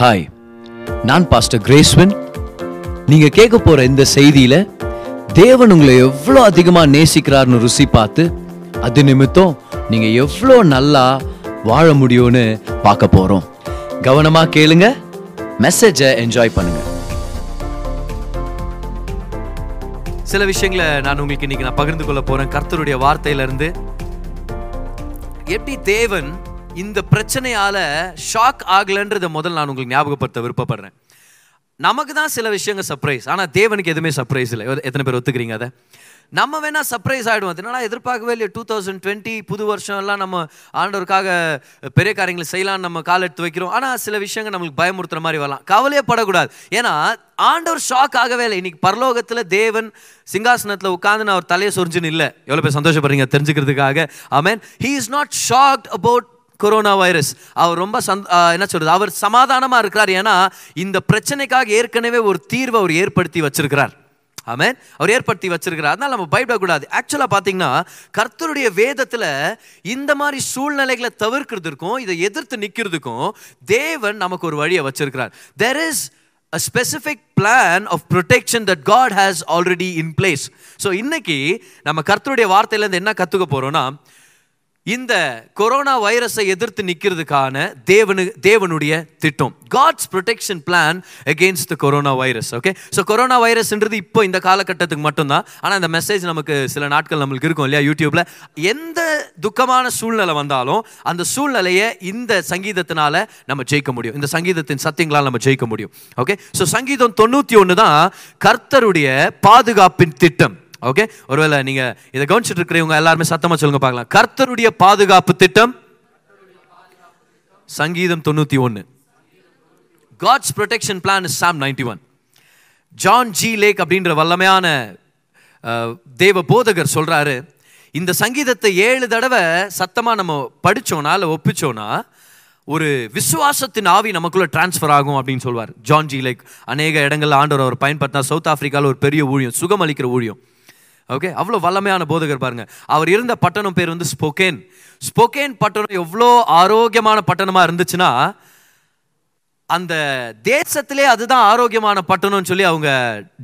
Hi நான் pastor கிரேஸ்வன் நீங்க கேட்க போற இந்த செய்தியில தேவன் உங்களை எவ்வளோ அதிகமாக நேசிக்கிறார்னு ருசி பார்த்து அது நிமித்தம் நீங்க எவ்வளோ நல்லா வாழ முடியும்னு பார்க்க போறோம். கவனமா கேளுங்க மெசேஜை என்ஜாய் பண்ணுங்க. சில விஷயங்களை நான் உங்களுக்கு இன்னைக்கு நான் பகிர்ந்து கொள்ள போறேன். கர்த்தருடைய வார்த்தையிலேருந்து. எப்படி தேவன் இந்த பிரச்சனையால ஷாக் ஆகலன்றத முதல்ல நான் உங்களுக்கு ஞாபகப்படுத்த விருப்பப்படுறேன். நமக்கு தான் சில விஷயங்கள் சர்ப்ரைஸ் ஆனால் தேவனுக்கு எதுவுமே சர்ப்ரைஸ் இல்லை. எத்தனை பேர் ஒத்துக்கிறீங்க அதை? நம்ம வேணால் சர்ப்ரைஸ் ஆகிடுவோம் அது எதிர்பார்க்கவே இல்லையா. டூ தௌசண்ட் டுவெண்ட்டி புது வருஷம் எல்லாம் நம்ம ஆண்டவருக்காக பெரிய காரியங்களை செய்யலாம்னு நம்ம கால் எடுத்து வைக்கிறோம். ஆனால் சில விஷயங்கள் நம்மளுக்கு பயமுறுத்துற மாதிரி வரலாம். கவலையே படக்கூடாது ஏன்னா ஆண்டவர் ஷாக் ஆகவே இல்லை. இன்னைக்கு பரலோகத்தில் தேவன் சிங்காசனத்தில் உட்காந்து நான் அவர் தலையை சொரிஞ்சுன்னு இல்லை. எவ்வளோ பேர் சந்தோஷப்படுறீங்க தெரிஞ்சுக்கிறதுக்காக. Amen he is not shocked about coronavirus. அவர் ரொம்ப சந் என்ன சொல்றது? அவர் சமாதானமாக இருக்கிறார். ஏன்னா இந்த பிரச்சனைக்காக ஏற்கனவே ஒரு தீர்வை அவர் ஏற்படுத்தி வச்சிருக்கிறார். ஆமேன். அவர் ஏற்படுத்தி வச்சிருக்கிறார். அதனால நம்ம பயப்படக்கூடாது. ஆக்சுவலாக பார்த்தீங்கன்னா கர்த்தருடைய வேதத்தில் இந்த மாதிரி சூழ்நிலைகளை தவிர்க்கிறதுக்கும் இதை எதிர்த்து நிற்கிறதுக்கும் தேவன் நமக்கு ஒரு வழியை வச்சிருக்கிறார். There is a specific plan of protection that God has already in place. So இன்னைக்கு நம்ம கர்த்தருடைய வார்த்தையிலேருந்து என்ன கற்றுக்க போகிறோம்னா இந்த கொரோனா வைரஸை எதிர்த்து நிற்கிறதுக்கான தேவனு தேவனுடைய திட்டம். God's protection plan against coronavirus okay so corona வைரஸ்ன்றது இப்போ இந்த காலகட்டத்துக்கு மட்டும்தான். ஆனால் இந்த மெசேஜ் நமக்கு சில நாட்கள் நம்மளுக்கு இருக்கும் இல்லையா யூடியூப்பில் எந்த துக்கமான சூழ்நிலை வந்தாலும் அந்த சூழ்நிலையை இந்த சங்கீதத்தினால நம்ம ஜெயிக்க முடியும். இந்த சங்கீதத்தின் சத்தியங்களால் நம்ம ஜெயிக்க முடியும் ஓகே ஸோ சங்கீதம் தொண்ணூற்றி ஒன்று தான் கர்த்தருடைய பாதுகாப்பின் திட்டம். ஓகே ஒருவேளை நீங்க இதை கவனிச்சுட்டு இருக்கிறவங்க எல்லாருமே சத்தமா சொல்லுங்க பார்க்கலாம். கர்த்தருடைய பாதுகாப்பு திட்டம்? சங்கீதம் தொண்ணூத்தி ஒன்று God's protection plan is Psalm ninety one John G Lake அப்படின்ற வல்லமையான தேவ போதகர் சொல்றாரு இந்த சங்கீதத்தை ஏழு தடவை சத்தமா நம்ம படிச்சோம்னா இல்லை ஒப்பிச்சோம்னா ஒரு விசுவாசத்தின் ஆவி நமக்குள்ளே டிரான்ஸ்ஃபர் ஆகும் அப்படின்னு சொல்வார். ஜான் ஜி லேக் அநேக இடங்களில் ஆண்டவர் அவர் பயன்படுத்தினா சவுத் ஆஃப்ரிக்காவில் ஒரு பெரிய ஊழியம் சுகமளிக்கிற ஊழியம். ஓகே அவ்வளோ வல்லமையான போதகர் பாருங்க. அவர் இருந்த பட்டணம் பேர் வந்து ஸ்போகேன். ஸ்போகேன் பட்டணம் எவ்வளோ ஆரோக்கியமான பட்டணமாக இருந்துச்சுன்னா அந்த தேசத்திலே அதுதான் ஆரோக்கியமான பட்டணம்னு சொல்லி அவங்க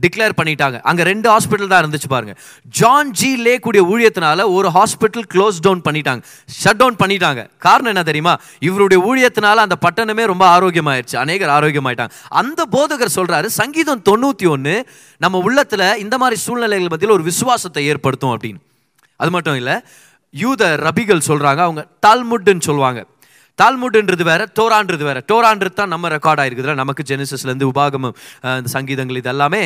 டிக்ளேர் பண்ணிட்டாங்க. அங்கே ரெண்டு ஹாஸ்பிட்டல் தான் இருந்துச்சு பாருங்க. ஜான் ஜி லே கூடிய ஊழியத்தினால ஒரு ஹாஸ்பிட்டல் க்ளோஸ் டவுன் பண்ணிட்டாங்க. ஷட் டவுன் பண்ணிட்டாங்க. காரணம் என்ன தெரியுமா? இவருடைய ஊழியத்தினால அந்த பட்டணமே ரொம்ப ஆரோக்கியமாயிருச்சு. அநேகர் ஆரோக்கியமாயிட்டாங்க. அந்த போதகர் சொல்றாரு சங்கீதம் தொண்ணூற்றி ஒன்று நம்ம உள்ளத்தில் இந்த மாதிரி சூழ்நிலைகள் பற்றியில் ஒரு விசுவாசத்தை ஏற்படுத்தும் அப்படின்னு. அது மட்டும் இல்லை யூத ரபிகள் சொல்கிறாங்க அவங்க தால்முட்டுன்னு சொல்லுவாங்க. தால்முட்ன்றது வேற டோரான்றது வேற. டோரான்றது தான் நம்ம ரெக்கார்ட் ஆயிருக்குதுல. நமக்கு ஜெனிசஸ்லேருந்து உபாகமம் இந்த சங்கீதங்கள் இது எல்லாமே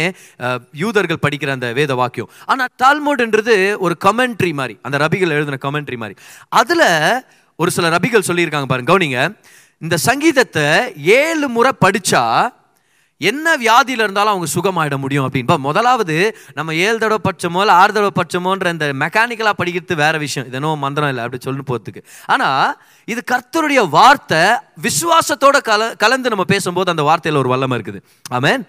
யூதர்கள் படிக்கிற அந்த வேத வாக்கியம். ஆனால் தால்முட்ன்றது ஒரு கமெண்ட்ரி மாதிரி அந்த ரபிகள் எழுதின கமெண்ட்ரி மாதிரி. அதில் ஒரு சில ரபிகள் சொல்லியிருக்காங்க பாருங்க கவுனிங்க. இந்த சங்கீதத்தை ஏழு முறை படித்தா என்ன வியாதியில இருந்தாலும் அவங்க சுகமாயிட முடியும் அப்படின்னு முதலாவது நம்ம ஏழு தடவை பட்சமோ இல்லை ஆறு தடவை பட்சமோன்ற இந்த மெக்கானிக்கலாக படிக்கிறது வேற விஷயம். இது என்னவோ மந்திரம் இல்லை அப்படி சொல்லு போகிறதுக்கு ஆனால் இது கர்த்தருடைய வார்த்தை விசுவாசத்தோட கல கலந்து நம்ம பேசும்போது அந்த வார்த்தையில் ஒரு வல்லமை இருக்குது. ஆமேன்.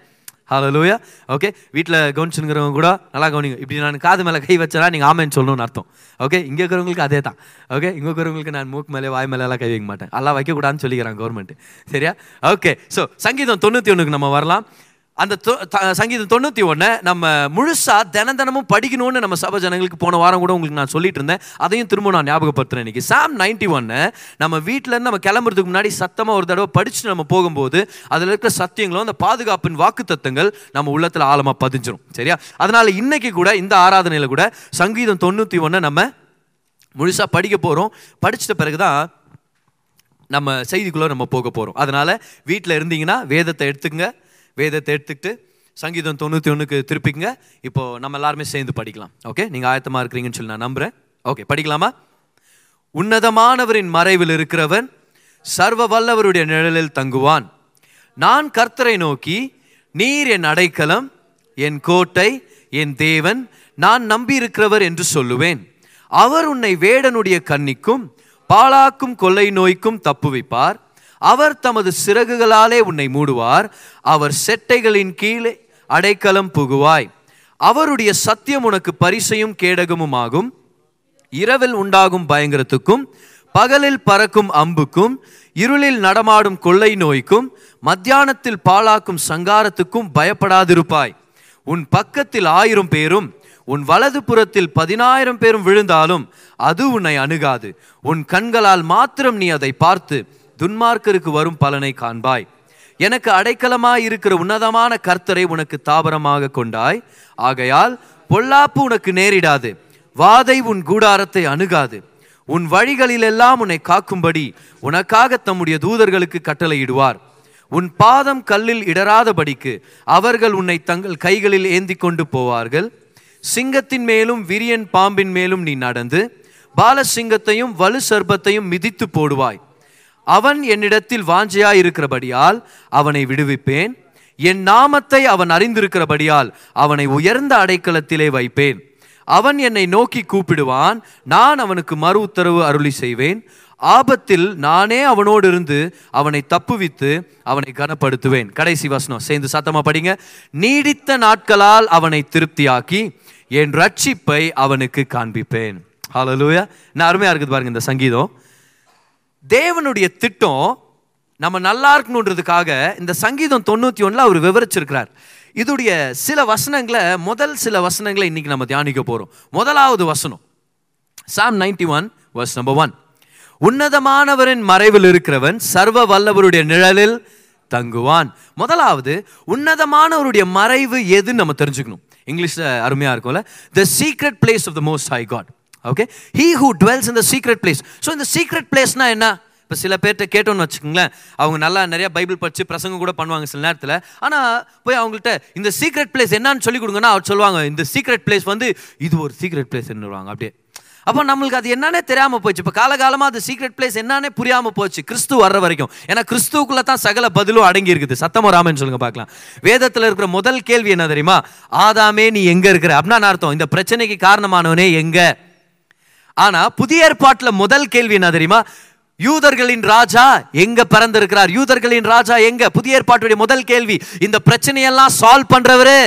ஹalleluya ஓகே வீட்டில் கவனிச்சுங்கிறவங்க கூட நல்லா கவனிங்க. இப்படி நான் காது மேலே கை வச்சா நீங்கள் ஆமேன்னு சொல்லணும்னு அர்த்தம். ஓகே இங்கே இருக்கிறவங்களுக்கு அதே தான் ஓகே இங்கே இருக்கிறவங்களுக்கு நான் மூக்கு மேலே வாய் மேலே எல்லாம் கை வைக்க மாட்டேன். எல்லாம் வைக்கக்கூடாதுன்னு சொல்லிக்கிறாங்க கவர்மெண்ட் சரியா? ஓகே ஸோ சங்கீதம் தொண்ணூற்றி ஒன்றுக்கு நம்ம வரலாம். அந்த தொ- சங்கீதம் தொண்ணூற்றி ஒன்று நம்ம முழுசாக தினம் தினமும் படிக்கணும்னு நம்ம சபை ஜனங்களுக்கு போன வாரம் கூட உங்களுக்கு நான் சொல்லிட்டு இருந்தேன். அதையும் திரும்ப நான் ஞாபகப்படுத்துறேன் இன்னைக்கு. சாம் நைன்டி ஒன்னை நம்ம வீட்டிலேருந்து நம்ம கிளம்புறதுக்கு முன்னாடி சத்தமாக ஒரு தடவை படித்து நம்ம போகும்போது அதில் இருக்கிற சத்தியங்களும் அந்த பாதுகாப்பின் வாக்கு நம்ம உள்ளத்தில் ஆழமாக பதிஞ்சிரும். சரியா? அதனால் இன்னைக்கு கூட இந்த ஆராதனையில் கூட சங்கீதம் தொண்ணூற்றி ஒன்று நம்ம முழுசாக படிக்க போகிறோம் படிச்சிட்ட பிறகு தான் நம்ம செய்திக்குள்ளே நம்ம போக போகிறோம் அதனால் வீட்டில் இருந்தீங்கன்னா வேதத்தை எடுத்துக்கங்க. வேதத்தை எடுத்துக்கிட்டு சங்கீதம் தொண்ணூற்றி ஒன்றுக்கு திருப்பிங்க இப்போ நம்ம எல்லாருமே சேர்ந்து படிக்கலாம். ஓகே நீங்கள் ஆயத்தமாக இருக்கிறீங்கன்னு சொல்லி நான் நம்புகிறேன் ஓகே படிக்கலாமா? உன்னதமானவரின் மறைவில் இருக்கிறவன் சர்வ வல்லவருடைய நிழலில் தங்குவான். நான் கர்த்தரை நோக்கி நீர் என் அடைக்கலம் என் கோட்டை என் தேவன் நான் நம்பியிருக்கிறவர் என்று சொல்லுவேன். அவர் உன்னை வேடனுடைய கன்னிக்கும் பாழாக்கும் கொள்ளை நோய்க்கும் தப்புவிப்பார். அவர் தமது சிறகுகளாலே உன்னை மூடுவார். அவர் செட்டைகளின் கீழே அடைக்கலம் புகுவாய். அவருடைய சத்தியம் உனக்கு பரிசையும் கேடகமும் ஆகும் இரவில் உண்டாகும் பயங்கரத்துக்கும் பகலில் பறக்கும் அம்புக்கும் இருளில் நடமாடும் கொள்ளை நோய்க்கும் மத்தியானத்தில் பாழாக்கும் சங்காரத்துக்கும் பயப்படாதிருப்பாய். உன் பக்கத்தில் ஆயிரம் பேரும் உன் வலது புறத்தில் பதினாயிரம் பேரும் விழுந்தாலும் அது உன்னை அணுகாது. உன் கண்களால் மாத்திரம் நீ அதை பார்த்து துன்மார்க்கருக்கு வரும் பலனை காண்பாய். எனக்கு அடைக்கலமாய் இருக்கிற உன்னதமான கர்த்தரை உனக்கு தாபரமாக கொண்டாய். ஆகையால் பொல்லாப்பு உனக்கு நேரிடாது. வாதை உன் கூடாரத்தை அணுகாது. உன் வழிகளிலெல்லாம் உன்னை காக்கும்படி உனக்காக தம்முடைய தூதர்களுக்கு கட்டளையிடுவார். உன் பாதம் கல்லில் இடராதபடிக்கு அவர்கள் உன்னை தங்கள் கைகளில் ஏந்தி கொண்டு போவார்கள். சிங்கத்தின் மேலும் விரியன் பாம்பின் மேலும் நீ நடந்து பாலசிங்கத்தையும் வலு சர்பத்தையும் மிதித்து போடுவாய். அவன் என்னிடத்தில் வாஞ்சையாயிருக்கிறபடியால் அவனை விடுவிப்பேன். என் நாமத்தை அவன் அறிந்திருக்கிறபடியால் அவனை உயர்ந்த அடைக்கலத்திலே வைப்பேன். அவன் என்னை நோக்கி கூப்பிடுவான் நான் அவனுக்கு மறு உத்தரவு அருளி செய்வேன். ஆபத்தில் நானே அவனோடு இருந்து அவனை தப்புவித்து அவனை கனப்படுத்துவேன். கடைசி வசனம் சேர்ந்து சத்தமா படிங்க. நீடித்த நாட்களால் அவனை திருப்தியாக்கி என் ரட்சிப்பை அவனுக்கு காண்பிப்பேன். ஹalleluya நான் அருமையா இருக்குது பாருங்க இந்த சங்கீதம். தேவனுடைய திட்டம் நம்ம நல்லா இருக்கணுன்றதுக்காக இந்த சங்கீதம் தொண்ணூற்றி ஒன்றில் அவர் விவரிச்சிருக்கிறார். இதுடைய சில வசனங்களை முதல் சில வசனங்களை இன்னைக்கு நம்ம தியானிக்க போகிறோம் முதலாவது வசனம். Psalm ninety one verse number one உன்னதமானவரின் மறைவில் இருக்கிறவன் சர்வ வல்லவருடைய நிழலில் தங்குவான். முதலாவது உன்னதமானவருடைய மறைவு எதுன்னு நம்ம தெரிஞ்சுக்கணும். இங்கிலீஷில் அருமையாக இருக்கும்ல. The secret place of the most high God okay he who dwells இந்த சீக்ரெட் பிளேஸ் ஸோ இந்த சீக்ரெட் பிளேஸ்னா என்ன? இப்போ சில பேர்கிட்ட கேட்டோம்னு வச்சுக்கோங்களேன் அவங்க நல்லா நிறைய பைபிள் படித்து பிரசங்கம் கூட பண்ணுவாங்க சில நேரத்தில். ஆனால் போய் அவங்கள்ட்ட இந்த சீக்ரெட் பிளேஸ் என்னன்னு சொல்லி கொடுங்கன்னா அவர் சொல்லுவாங்க இந்த சீக்ரெட் பிளேஸ் வந்து இது ஒரு சீக்ரெட் பிளேஸ் என்னவாங்க அப்படியே. அப்போ நம்மளுக்கு அது என்னன்னே தெரியாமல் போச்சு இப்போ காலகாலமாக அது சீக்ரெட் பிளேஸ் என்னன்னே புரியாமல் போச்சு. கிறிஸ்து வர்ற வரைக்கும். ஏன்னா கிறிஸ்துக்குள்ளே தான் சகல பதிலும் அடங்கி இருக்குது. சத்தமோ ராமன் சொல்லுங்க பார்க்கலாம். வேதத்தில் இருக்கிற முதல் கேள்வி என்ன தெரியுமா? ஆதாமே நீ எங்கே இருக்கிற? அப்படின்னா அர்த்தம்? இந்த பிரச்சனைக்கு காரணமானவனே எங்கே? ஆனா புதிய ஏற்பாட்டுல முதல் கேள்வி என்ன தெரியுமா? யூதர்களின் ராஜா எங்க பிறந்திருக்கிறார்? யூதர்களின் ராஜா எங்க? புதிய ஏற்பாட்டுடைய முதல் கேள்வி இந்த பிரச்சனையெல்லாம் சால்வ் பண்றவரு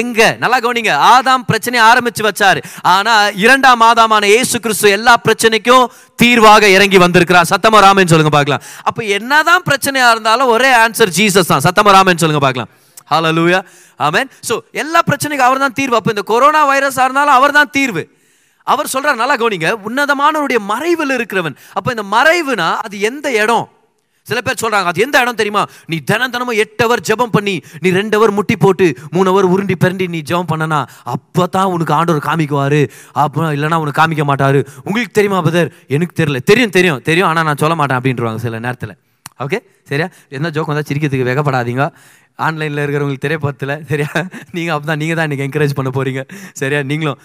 எங்க? நல்லா கவனிங்க. ஆதாம் பிரச்சனையை ஆரம்பிச்சு வச்சாரு. ஆனா இரண்டாம் ஆதாமான ஏசு கிறிஸ்து எல்லா பிரச்சனைக்கும் தீர்வாக இறங்கி வந்திருக்கிறார். சத்தம ராமன் சொல்லுங்க பார்க்கலாம். அப்ப என்னதான் பிரச்சனையா இருந்தாலும் ஒரே ஆன்சர் ஜீசஸ் தான். சத்தம ராமன் சொல்லுங்க பார்க்கலாம். ஹலோ லூயா ஆமேன் ஸோ எல்லா பிரச்சனைக்கும் அவர் தான் தீர்வு. அப்போ இந்த கொரோனா வைரஸாக இருந்தாலும் அவர் தான் தீர்வு. அவர் சொல்றார் நல்லா கவனிங்க உன்னதமானவருடைய மறைவில் இருக்கிறவன். அப்போ இந்த மறைவுனா அது எந்த இடம்? சில பேர் சொல்றாங்க அது எந்த இடம் தெரியுமா? நீ தினம் தினமும் எட்டு அவர் ஜெபம் பண்ணி நீ ரெண்டு அவர் முட்டி போட்டு மூணு அவர் உருண்டி பிறண்டி நீ ஜெபம் பண்ணனா அப்பதான் உனக்கு ஆண்டவர் காமிக்குவாரு. அப்போ இல்லைன்னா உனக்கு காமிக்க மாட்டாரு. உங்களுக்கு தெரியுமா பதர் எனக்கு தெரியல. தெரியும் தெரியும் தெரியும். ஆனால் நான் சொல்ல மாட்டேன் அப்படின்றவாங்க சில நேரத்தில். ஓகே சரியா? என்ன ஜோக் வந்தால் சிரிக்கிறதுக்கு வேகப்படாதீங்க. ஆன்லைனில் இருக்கிறவங்களுக்கு திரைப்படத்தில் சரியா? நீங்கள் அப்போ தான் நீங்கள் தான் இன்றைக்கி என்கரேஜ் பண்ண போகிறீங்க சரியா? நீங்களும்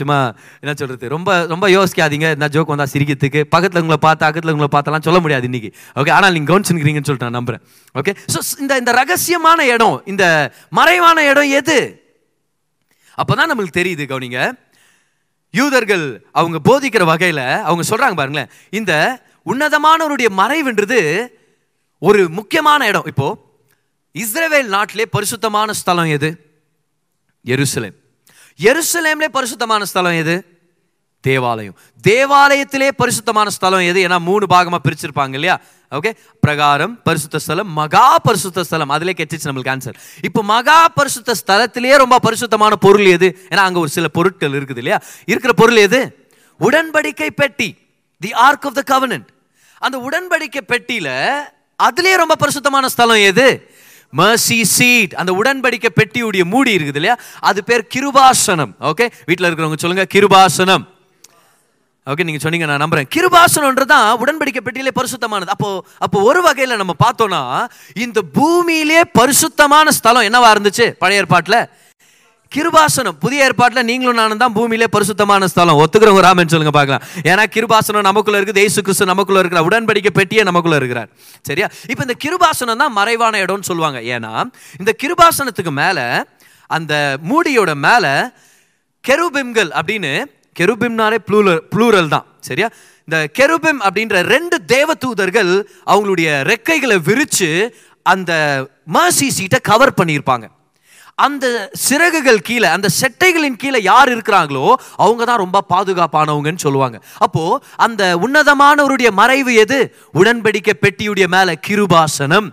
சும்மா என்ன சொல்கிறது ரொம்ப ரொம்ப யோசிக்காதீங்க. என்ன ஜோக் வந்தால் சிரிக்கிறதுக்கு. பக்கத்தில் உங்களை பார்த்து அக்கத்தில் உங்களை பார்த்தலாம் சொல்ல முடியாது இன்றைக்கி ஓகே ஆனால் நீங்கள் கவனிச்சுக்கிறீங்கன்னு சொல்லிட்டு நான் நம்புகிறேன் ஓகே ஸோ இந்த இந்த ரகசியமான இடம் இந்த மறைவான இடம் எது? அப்போ தான் நம்மளுக்கு தெரியுது கவனிங்க. யூதர்கள் அவங்க போதிக்கிற வகையில் அவங்க சொல்கிறாங்க பாருங்களேன். இந்த உன்னதமானவருடைய மறைவுன்றது ஒரு முக்கியமான இடம். இப்போது இஸ்ரேவேல் நாட்டிலே பரிசுத்தமான ஸ்தலம் எது? எருசலேம். எருசலேம்லே பரிசுத்தமான ஸ்தலம் எது? தேவாலயம். தேவாலயத்திலே பரிசுத்தமான ஸ்தலம் எது? ஏன்னா மூணு பாகமாக பிரிச்சிருப்பாங்க இல்லையா? ஓகே பிரகாரம் பரிசுத்த ஸ்தலம் மகா பரிசுத்த ஸ்தலம். அதிலே கெச்சிச்சு நம்மளுக்கு ஆன்சர் இப்போ மகா பரிசுத்த ஸ்தலத்திலேயே ரொம்ப பரிசுத்தமான பொருள் எது? ஏன்னா அங்கே ஒரு சில பொருட்கள் இருக்குது இல்லையா? இருக்கிற பொருள் எது? உடன்படிக்கை பெட்டி. The ark of the covenant அந்த உடன்படிக்கை பெட்டியில் அதுலேயே ரொம்ப பரிசுத்தமான ஸ்தலம் எது? மர்சி சீட் அந்த உடன்படிக்கை பெட்டியுடைய மூடி இருக்குது இல்லையா? அது பேர் கிருபாசனம். ஓகே வீட்டில் இருக்கிறவங்க சொல்லுங்க கிருபாசனம். ஓகே நீங்க சொன்னீங்க நான் நம்புறேன். கிருபாசனம்ன்றது தான் உடன்படிக்கை பெட்டியிலே பரிசுத்தமானது. அப்போ அப்போ ஒரு வகையில நம்ம பார்த்தோம்னா இந்த பூமியிலே பரிசுத்தமான ஸ்தலம் என்னவா இருந்துச்சு? பழைய ஏற்பாட்டில்? கிருபாசனம். புதிய ஏற்பாட்டில் நீங்களும் நானும் தான் பூமியிலே பரிசுத்தமான ஸ்தலம். ஒத்துக்கிறவங்க ராமன் சொல்லுங்க பார்க்கலாம். ஏன்னா கிருபாசனம் நமக்குள்ள இருக்குது ஏசு கிறிஸ்து நமக்குள்ள இருக்கிற உடன்படிக்கை பெட்டியே நமக்குள்ள இருக்கிறார். சரியா? இப்போ இந்த கிருபாசனம் தான் மறைவான இடம்னு சொல்லுவாங்க. ஏன்னா இந்த கிருபாசனத்துக்கு மேலே அந்த மூடியோட மேலே கெருபிம்கள் அப்படின்னு கெருபிம்னாலே ப்ளூரல் ப்ளூரல் தான். சரியா? இந்த கெருபிம் அப்படின்ற ரெண்டு தேவதூதர்கள் அவங்களுடைய ரெக்கைகளை விரித்து அந்த மர்சி சீட்டை கவர் பண்ணியிருப்பாங்க. அந்த சிறகுகள் கீழே அந்த செட்டைகளின் கீழே யார் இருக்கிறாங்களோ அவங்க தான் ரொம்ப பாதுகாப்பானவங்கன்னு சொல்லுவாங்க. அப்போ அந்த உன்னதமானவருடைய மறைவு எது? உடன்படிக்கை பெட்டியுடைய மேல கிருபாசனம்.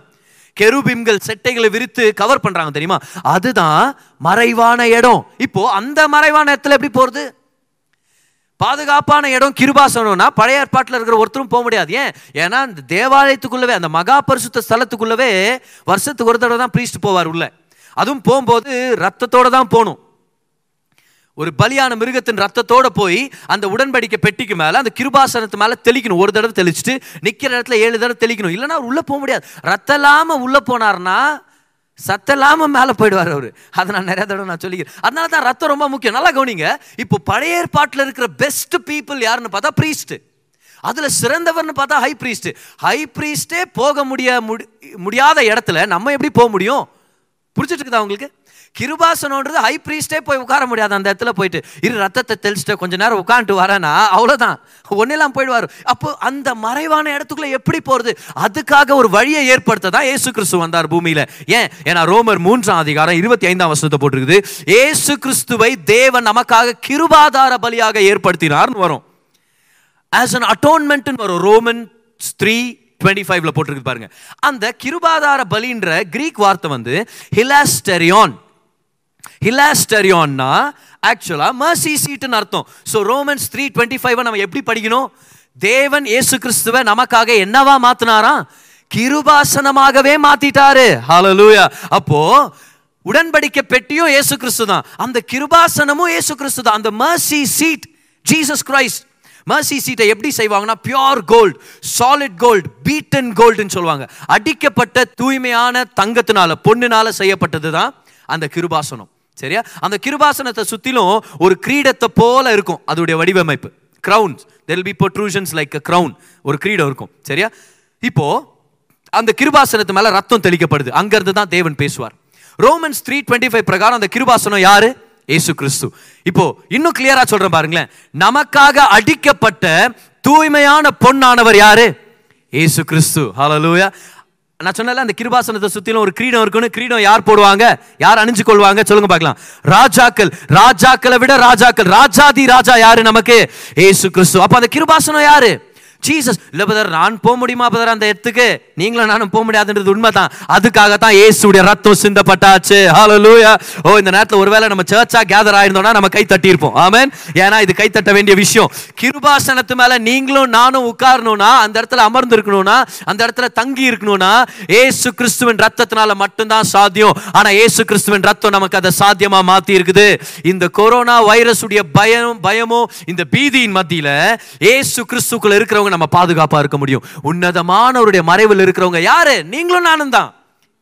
கெருபிம்கள் செட்டைகளை விரித்து கவர் பண்றாங்க தெரியுமா? அதுதான் மறைவான இடம். இப்போ அந்த மறைவான இடத்துல எப்படி போறது? பாதுகாப்பான இடம் கிருபாசனம்னா பழைய ஏற்பாட்டில் இருக்கிற ஒருத்தரும் போக முடியாது. ஏன்? ஏன்னா அந்த தேவாலயத்துக்குள்ளவே அந்த மகா பரிசுத்த ஸ்தலத்துக்குள்ளவே வருஷத்துக்கு ஒரு தடவை தான் பிரீஸ்ட் போவார் உள்ள. அதுவும் போகும்போது ரத்தத்தோட தான் போகணும். ஒரு பலியான மிருகத்தின் ரத்தத்தோடு போய் அந்த உடன்படிக்கை பெட்டிக்கு மேலே அந்த கிருபாசனத்து மேலே தெளிக்கணும். ஒரு தடவை தெளிச்சுட்டு நிற்கிற இடத்துல ஏழு தடவை தெளிக்கணும். இல்லைனா அவர் உள்ளே போக முடியாது. ரத்தம் இல்லாமல் உள்ளே போனார்னா சத்தம் இல்லாமல் மேலே போயிடுவார் அவர். அதை நான் நிறைய தடவை நான் சொல்லிக்கிறேன். அதனால தான் ரத்தம் ரொம்ப முக்கியம். நல்லா கவனிங்க. இப்போ பழைய ஏற்பாட்டில் இருக்கிற பெஸ்ட் பீப்புள் யாருன்னு பார்த்தா ப்ரீஸ்ட்டு அதில் சிறந்தவர்னு பார்த்தா ஹை ப்ரீஸ்ட்டு ஹை ப்ரீஸ்டே போக முடிய முடி- முடியாத இடத்துல நம்ம எப்படி போக முடியும்? புரிஞ்சுட்டு இருக்குதா உங்களுக்கு? கிருபாசனோன்றது ஹை ப்ரீஸ்டே போய் உட்கார முடியாது அந்த இடத்துல போயிட்டு. இரு ரத்தத்தை தெளிச்சுட்டு கொஞ்ச நேரம் உட்காந்துட்டு வரேன்னா அவ்வளோதான் ஒன்னெல்லாம் போயிடுவார். அப்போ அந்த மறைவான இடத்துக்குள்ள எப்படி போகிறது அதுக்காக ஒரு வழியை ஏற்படுத்த தான் ஏசு கிறிஸ்து வந்தார் பூமியில். ஏன்? ஏன்னா ரோமர் மூன்றாம் அதிகாரம் இருபத்தி ஐந்தாம் வருஷத்தை போட்டிருக்குது. ஏசு கிறிஸ்துவை தேவன் நமக்காக கிருபாதார பலியாக ஏற்படுத்தினார்னு வரும். ஆஸ் அன் அட்டோன்மெண்ட்னு வரும். ரோமன் ஸ்திரீ டுவெண்ட்டி ஃபைவ்ல போட்டிருக்கு பாருங்க. அந்த கிருபாதார பலின்ற கிரீக் வார்த்தை வந்து ஹிலாஸ்டெரியான் ஹிலாஸ்டெரியான்னா ஆக்சுவலா மர்சி சீட்டுன்னு அர்த்தம். So Romans three twenty five நம்ம எப்படி படிக்கணும்? தேவன் ஏசு கிறிஸ்துவை நமக்காக என்னவா மாத்தினாராம்? கிருபாசனமாகவே மாத்திட்டாரு. ஹலலூயா அப்போ உடன்படிக்கை பெட்டியும் ஏசு கிறிஸ்து தான் அந்த கிருபாசனமும் ஏசு கிறிஸ்து தான் அந்த mercy seat Jesus Christ mercy சீட்டை எப்படி செய்வாங்கன்னா pure gold solid gold beaten கோல்டுன்னு சொல்லுவாங்க. அடிக்கப்பட்ட தூய்மையான தங்கத்தினால பொண்ணுனால செய்யப்பட்டது தான் அந்த கிருபாசனம். சரியா? அந்த கிருபாசனத்தை சுற்றிலும் ஒரு கிரீடத்தை போல இருக்கும் அதோடைய வடிவமைப்பு. Crowns they'll be protrusions like a crown ஒரு கிரீடம் இருக்கும். சரியா? இப்போ அந்த கிருபாசனத்து மேலே ரத்தம் தெளிக்கப்படுது. அங்கேருந்து தான் தேவன் பேசுவார். ரோமன்ஸ் த்ரீ டுவெண்ட்டி ஃபைவ் பிரகாரம் அந்த கிருபாசனம் யாரு? ஏசு கிறிஸ்து இப்போ இன்னும் கிளியரா சொல்றேன் பாருங்களேன். நமக்காக அடிக்கப்பட்ட தூய்மையான பொன்னானவர் யாரு? ஏசு கிறிஸ்து ஹலலூயா நான் சொன்னல அந்த கிருபாசனத்தை சுத்திலும் ஒரு கிரீடம் இருக்குன்னு கிரீடம் யார் போடுவாங்க? யார் அணிஞ்சு கொள்வாங்க சொல்லுங்க பார்க்கலாம். ராஜாக்கள் ராஜாக்களை விட ராஜாக்கள் ராஜாதி ராஜா யாரு நமக்கு? ஏசு கிறிஸ்து அப்ப அந்த கிருபாசனம் யாரு? ஜீசஸ் இல்லை பதர் நான் போக முடியுமா பதர் அந்த இடத்துக்கு? நீங்களும் நானும் போக முடியாதுன்றது உண்மைதான். அதுக்காகத்தான் ஏசுடைய ரத்தம் சிந்தப்பட்டாச்சு. ஹலோ லூயா ஓ இந்த நேரத்தில் ஒருவேளை நம்ம சர்ச்சா கேதர் ஆயிருந்தோம்னா நம்ம கை தட்டியிருப்போம். ஆமேன் ஏன்னா இது கை தட்ட வேண்டிய விஷயம். கிருபாசனத்து மேலே நீங்களும் நானும் உட்காரணும்னா அந்த இடத்துல அமர்ந்து இருக்கணும்னா அந்த இடத்துல தங்கி இருக்கணும்னா ஏசு கிறிஸ்துவின் ரத்தத்தினால மட்டும்தான் சாத்தியம். ஆனா ஏசு கிறிஸ்துவின் ரத்தம் நமக்கு அதை சாத்தியமா மாத்தி இருக்குது இந்த கொரோனா வைரஸ் உடைய பயம் பயமோ இந்த பீதியின் மத்தியில ஏசு கிறிஸ்துக்குள்ள இருக்கிறவங்க நம்ம பாதுகாப்பா இருக்க முடியும். உன்னதமானவருடைய மறைவில் இருக்கிறவங்க யாரு? நீங்களும் நானும் தான்.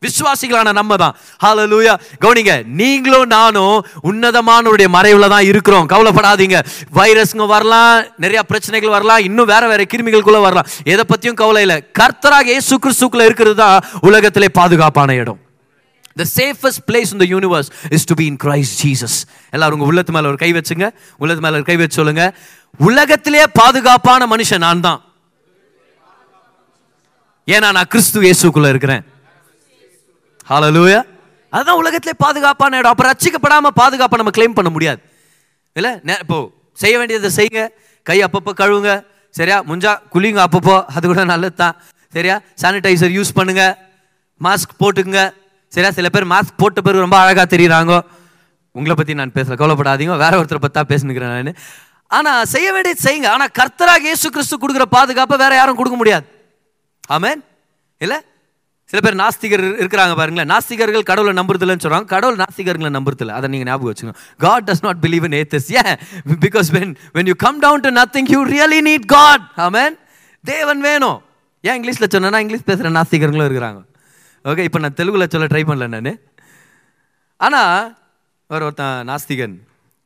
விசுவாசிகளான நம்ம தான். ஹalleluya கவனிங்க நீங்களும் நானும் உன்னதமானவருடைய மறைவில் தான் இருக்கிறோம். கவலைப்படாதீங்க. வைரஸ்ங்க வரலாம் நிறைய பிரச்சனைகள் வரலாம் இன்னும் வேற வேற கிருமிகளுக்குள்ள வரலாம். எதை பத்தியும் கவலை இல்லை. கர்த்தராக இயேசு கிறிஸ்துக்குள்ள இருக்கிறது தான் உலகத்திலே பாதுகாப்பான இடம். த சேஃபஸ்ட் பிளேஸ் இந்த universe is to be in Christ Jesus எல்லாரும் உங்க உள்ளத்து மேல ஒரு கை வச்சுங்க. உள்ளத்து மேல ஒரு கை வச்சு சொல்லுங்க. உலகத்திலே பாதுகாப்பான மனுஷன் நான் தான் ஏன்னா நான் கிறிஸ்து இயேசுக்குள்ள இருக்கிறேன். ஹalleluya அதுதான் உலகத்திலே பாதுகாப்பான இடம். அப்புறம் ரட்சிக்கப்படாம பாதுகாப்பை நம்ம கிளைம் பண்ண முடியாது. இல்லை நே- இப்போ செய்ய வேண்டியதை செய்யுங்க. கை அப்பப்போ கழுவுங்க. சரியா? முஞ்சா குளிங்க அப்பப்போ. அது கூட நல்லது தான் சரியா? சானிடைசர் யூஸ் பண்ணுங்க. மாஸ்க் போட்டுக்குங்க. சரியா? சில பேர் மாஸ்க் போட்ட பிறகு ரொம்ப அழகாக தெரியுறாங்க. உங்களை பற்றி நான் பேசல. கவலைப்படாதீங்க. வேற ஒருத்தரை பற்றி தான் பேசுனுக்கிறேன் நான். ஆனால் செய்ய வேண்டியது செய்யுங்க. ஆனால் கர்த்தராக இயேசு கிறிஸ்து கொடுக்குற பாதுகாப்பை வேற யாரும் கொடுக்க முடியாது. ஆமேன். இல்லை? சில பேர் நாஸ்திகர் இருக்கிறாங்க பாருங்களேன். நாஸ்திகர்கள் கடவுளை நம்புறதில்லன்னு சொல்கிறாங்க கடவுள் நாஸ்திகர்களை நம்புறதில்ல. அதை நீங்கள் ஞாபகம் வச்சுக்கோ God does not believe in atheists A because when when you come down to nothing you really need God amen தேவன் வேணும். ஏன் இங்கிலீஷில் சொன்னா இங்கிலீஷ் பேசுகிற நாஸ்திகர்களும் இருக்கிறாங்க. ஓகே இப்போ நான் தெலுங்குல சொல்ல ட்ரை பண்ணல நான். ஆனால் ஒரு ஒருத்தன் நாஸ்திகன்.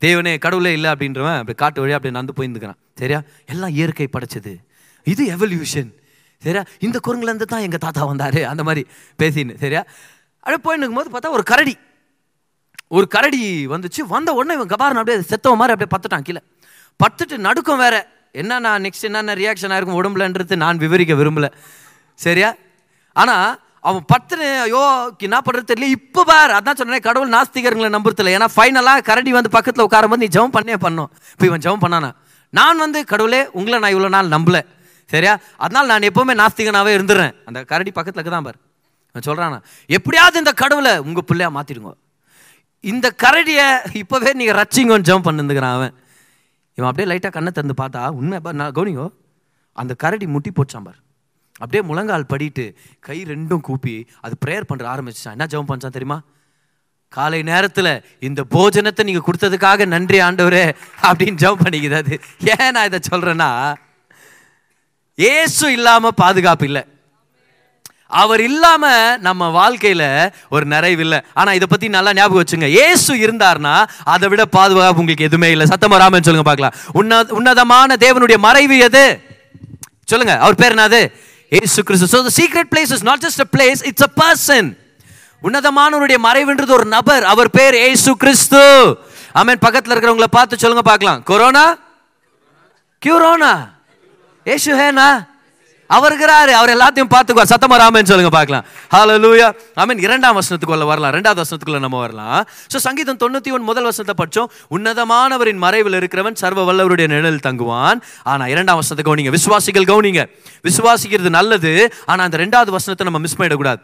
தேவனே கடவுளே இல்லை அப்படின்றவன் அப்படி காட்டு வழியாக அப்படி நடந்து போயிருந்துக்கிறான். சரியா? எல்லாம் இயற்கை படைச்சது. இது எவல்யூஷன் சரியா? இந்த குரங்குலேருந்து தான் எங்கள் தாத்தா வந்தார். அந்த மாதிரி பேசின்னு. சரியா? அப்படியே போயின்னு போது பார்த்தா ஒரு கரடி. ஒரு கரடி வந்துச்சு. வந்த உடனே இவன் கபாரன் அப்படியே செத்தவ மாதிரி அப்படியே பத்துட்டான் கீழே. பத்துட்டு நடுக்கம் வேற. நான் நெக்ஸ்ட் என்னென்ன ரியாக்ஷன் ஆயிருக்கும் உடம்புலன்றது நான் விவரிக்க விரும்பல. சரியா? ஆனால் அவன் பத்துன்னு ஐயோ என்ன பண்ணுறது தெரியல. இப்போ பார் அதான் சொன்னேன் கடவுள் நாஸ்திகர்களை நம்புறதில்ல. ஏன்னா ஃபைனலாக கரடி வந்து பக்கத்தில் உட்காரும்போது நீ ஜெபம் பண்ணே பண்ணும். இப்போ இவன் ஜெபம் பண்ணானா? நான் வந்து கடவுளே உங்களை நான் இவ்வளோ நாள் நம்பல. சரியா? அதனால் நான் எப்போவுமே நாஸ்திகனாகவே இருந்துடுறேன் அந்த கரடி பக்கத்தில் தான் பார். நான் சொல்கிறானா எப்படியாவது இந்த கடவுளை உங்கள் பிள்ளையாக மாற்றிடுங்க இந்த கரடியை இப்போவே நீங்கள் ரச்சிங்கன்னு ஜெபம் பண்ணுந்துக்கிறான் அவன். இவன் அப்படியே லைட்டாக கண்ணை திறந்து பார்த்தா உண்மை பா நான் கவனிங்கோ அந்த கரடி முட்டி போச்சான் பார். அப்படியே முழங்கால் படிட்டு கை ரெண்டும் கூப்பி அது ப்ரேயர் பண்ணுற ஆரம்பிச்சிட்டான். என்ன ஜெபம் பண்ணிச்சான் தெரியுமா? காலை நேரத்தில் இந்த போஜனத்தை நீங்கள் கொடுத்ததுக்காக நன்றி ஆண்டவரே அப்படின்னு ஜெபம் பண்ணிக்குது அது. ஏன் நான் இதை சொல்கிறேன்னா ஏசு இல்லாமல் பாதுகாப்பு இல்லை. அவர் இல்லாமல் நம்ம வாழ்க்கையில் ஒரு நிறைவு இல்லை. ஆனால் இதை பற்றி நல்லா ஞாபகம் வச்சுங்க. ஏசு இருந்தார்னா அதை விட பாதுகாப்பு உங்களுக்கு எதுவுமே இல்லை. சத்தம் ராமன் சொல்லுங்க பார்க்கலாம். உன்ன உன்னதமான தேவனுடைய மறைவு எது? சொல்லுங்க. அவர் பேர் என்னது? Yesu Kristu so the secret place is not just a place it's a person உன்னதமானவருடைய மறைவுன்றது ஒரு நபர். அவர் பேர் ஏசு கிறிஸ்து ஆமென். பக்கத்தில் இருக்கிறவங்கள பார்த்து சொல்லுங்க பார்க்கலாம். கொரோனா கியூரோனா ஏசு ஹேனா? அவர் இருக்கிறாரு அவர் எல்லாத்தையும் பார்த்துக்குவார். சத்தமா ராமன் சொல்லுங்க பார்க்கலாம். ஹலோ லூயா ஆமீன் இரண்டாம் வசனத்துக்குள்ள வரலாம். ரெண்டாவது வசனத்துக்குள்ள நம்ம வரலாம். ஸோ சங்கீதம் தொண்ணூத்தி ஒன்று முதல் வசனத்தை பட்சம் உன்னதமானவரின் மறைவில் இருக்கிறவன் சர்வ வல்லவருடைய நிழல் தங்குவான். ஆனா இரண்டாம் வசனத்தை கவனிங்க. விசுவாசிகள் கவனிங்க. விசுவாசிக்கிறது நல்லது ஆனா அந்த ரெண்டாவது வசனத்தை நம்ம மிஸ் பண்ணிடக்கூடாது.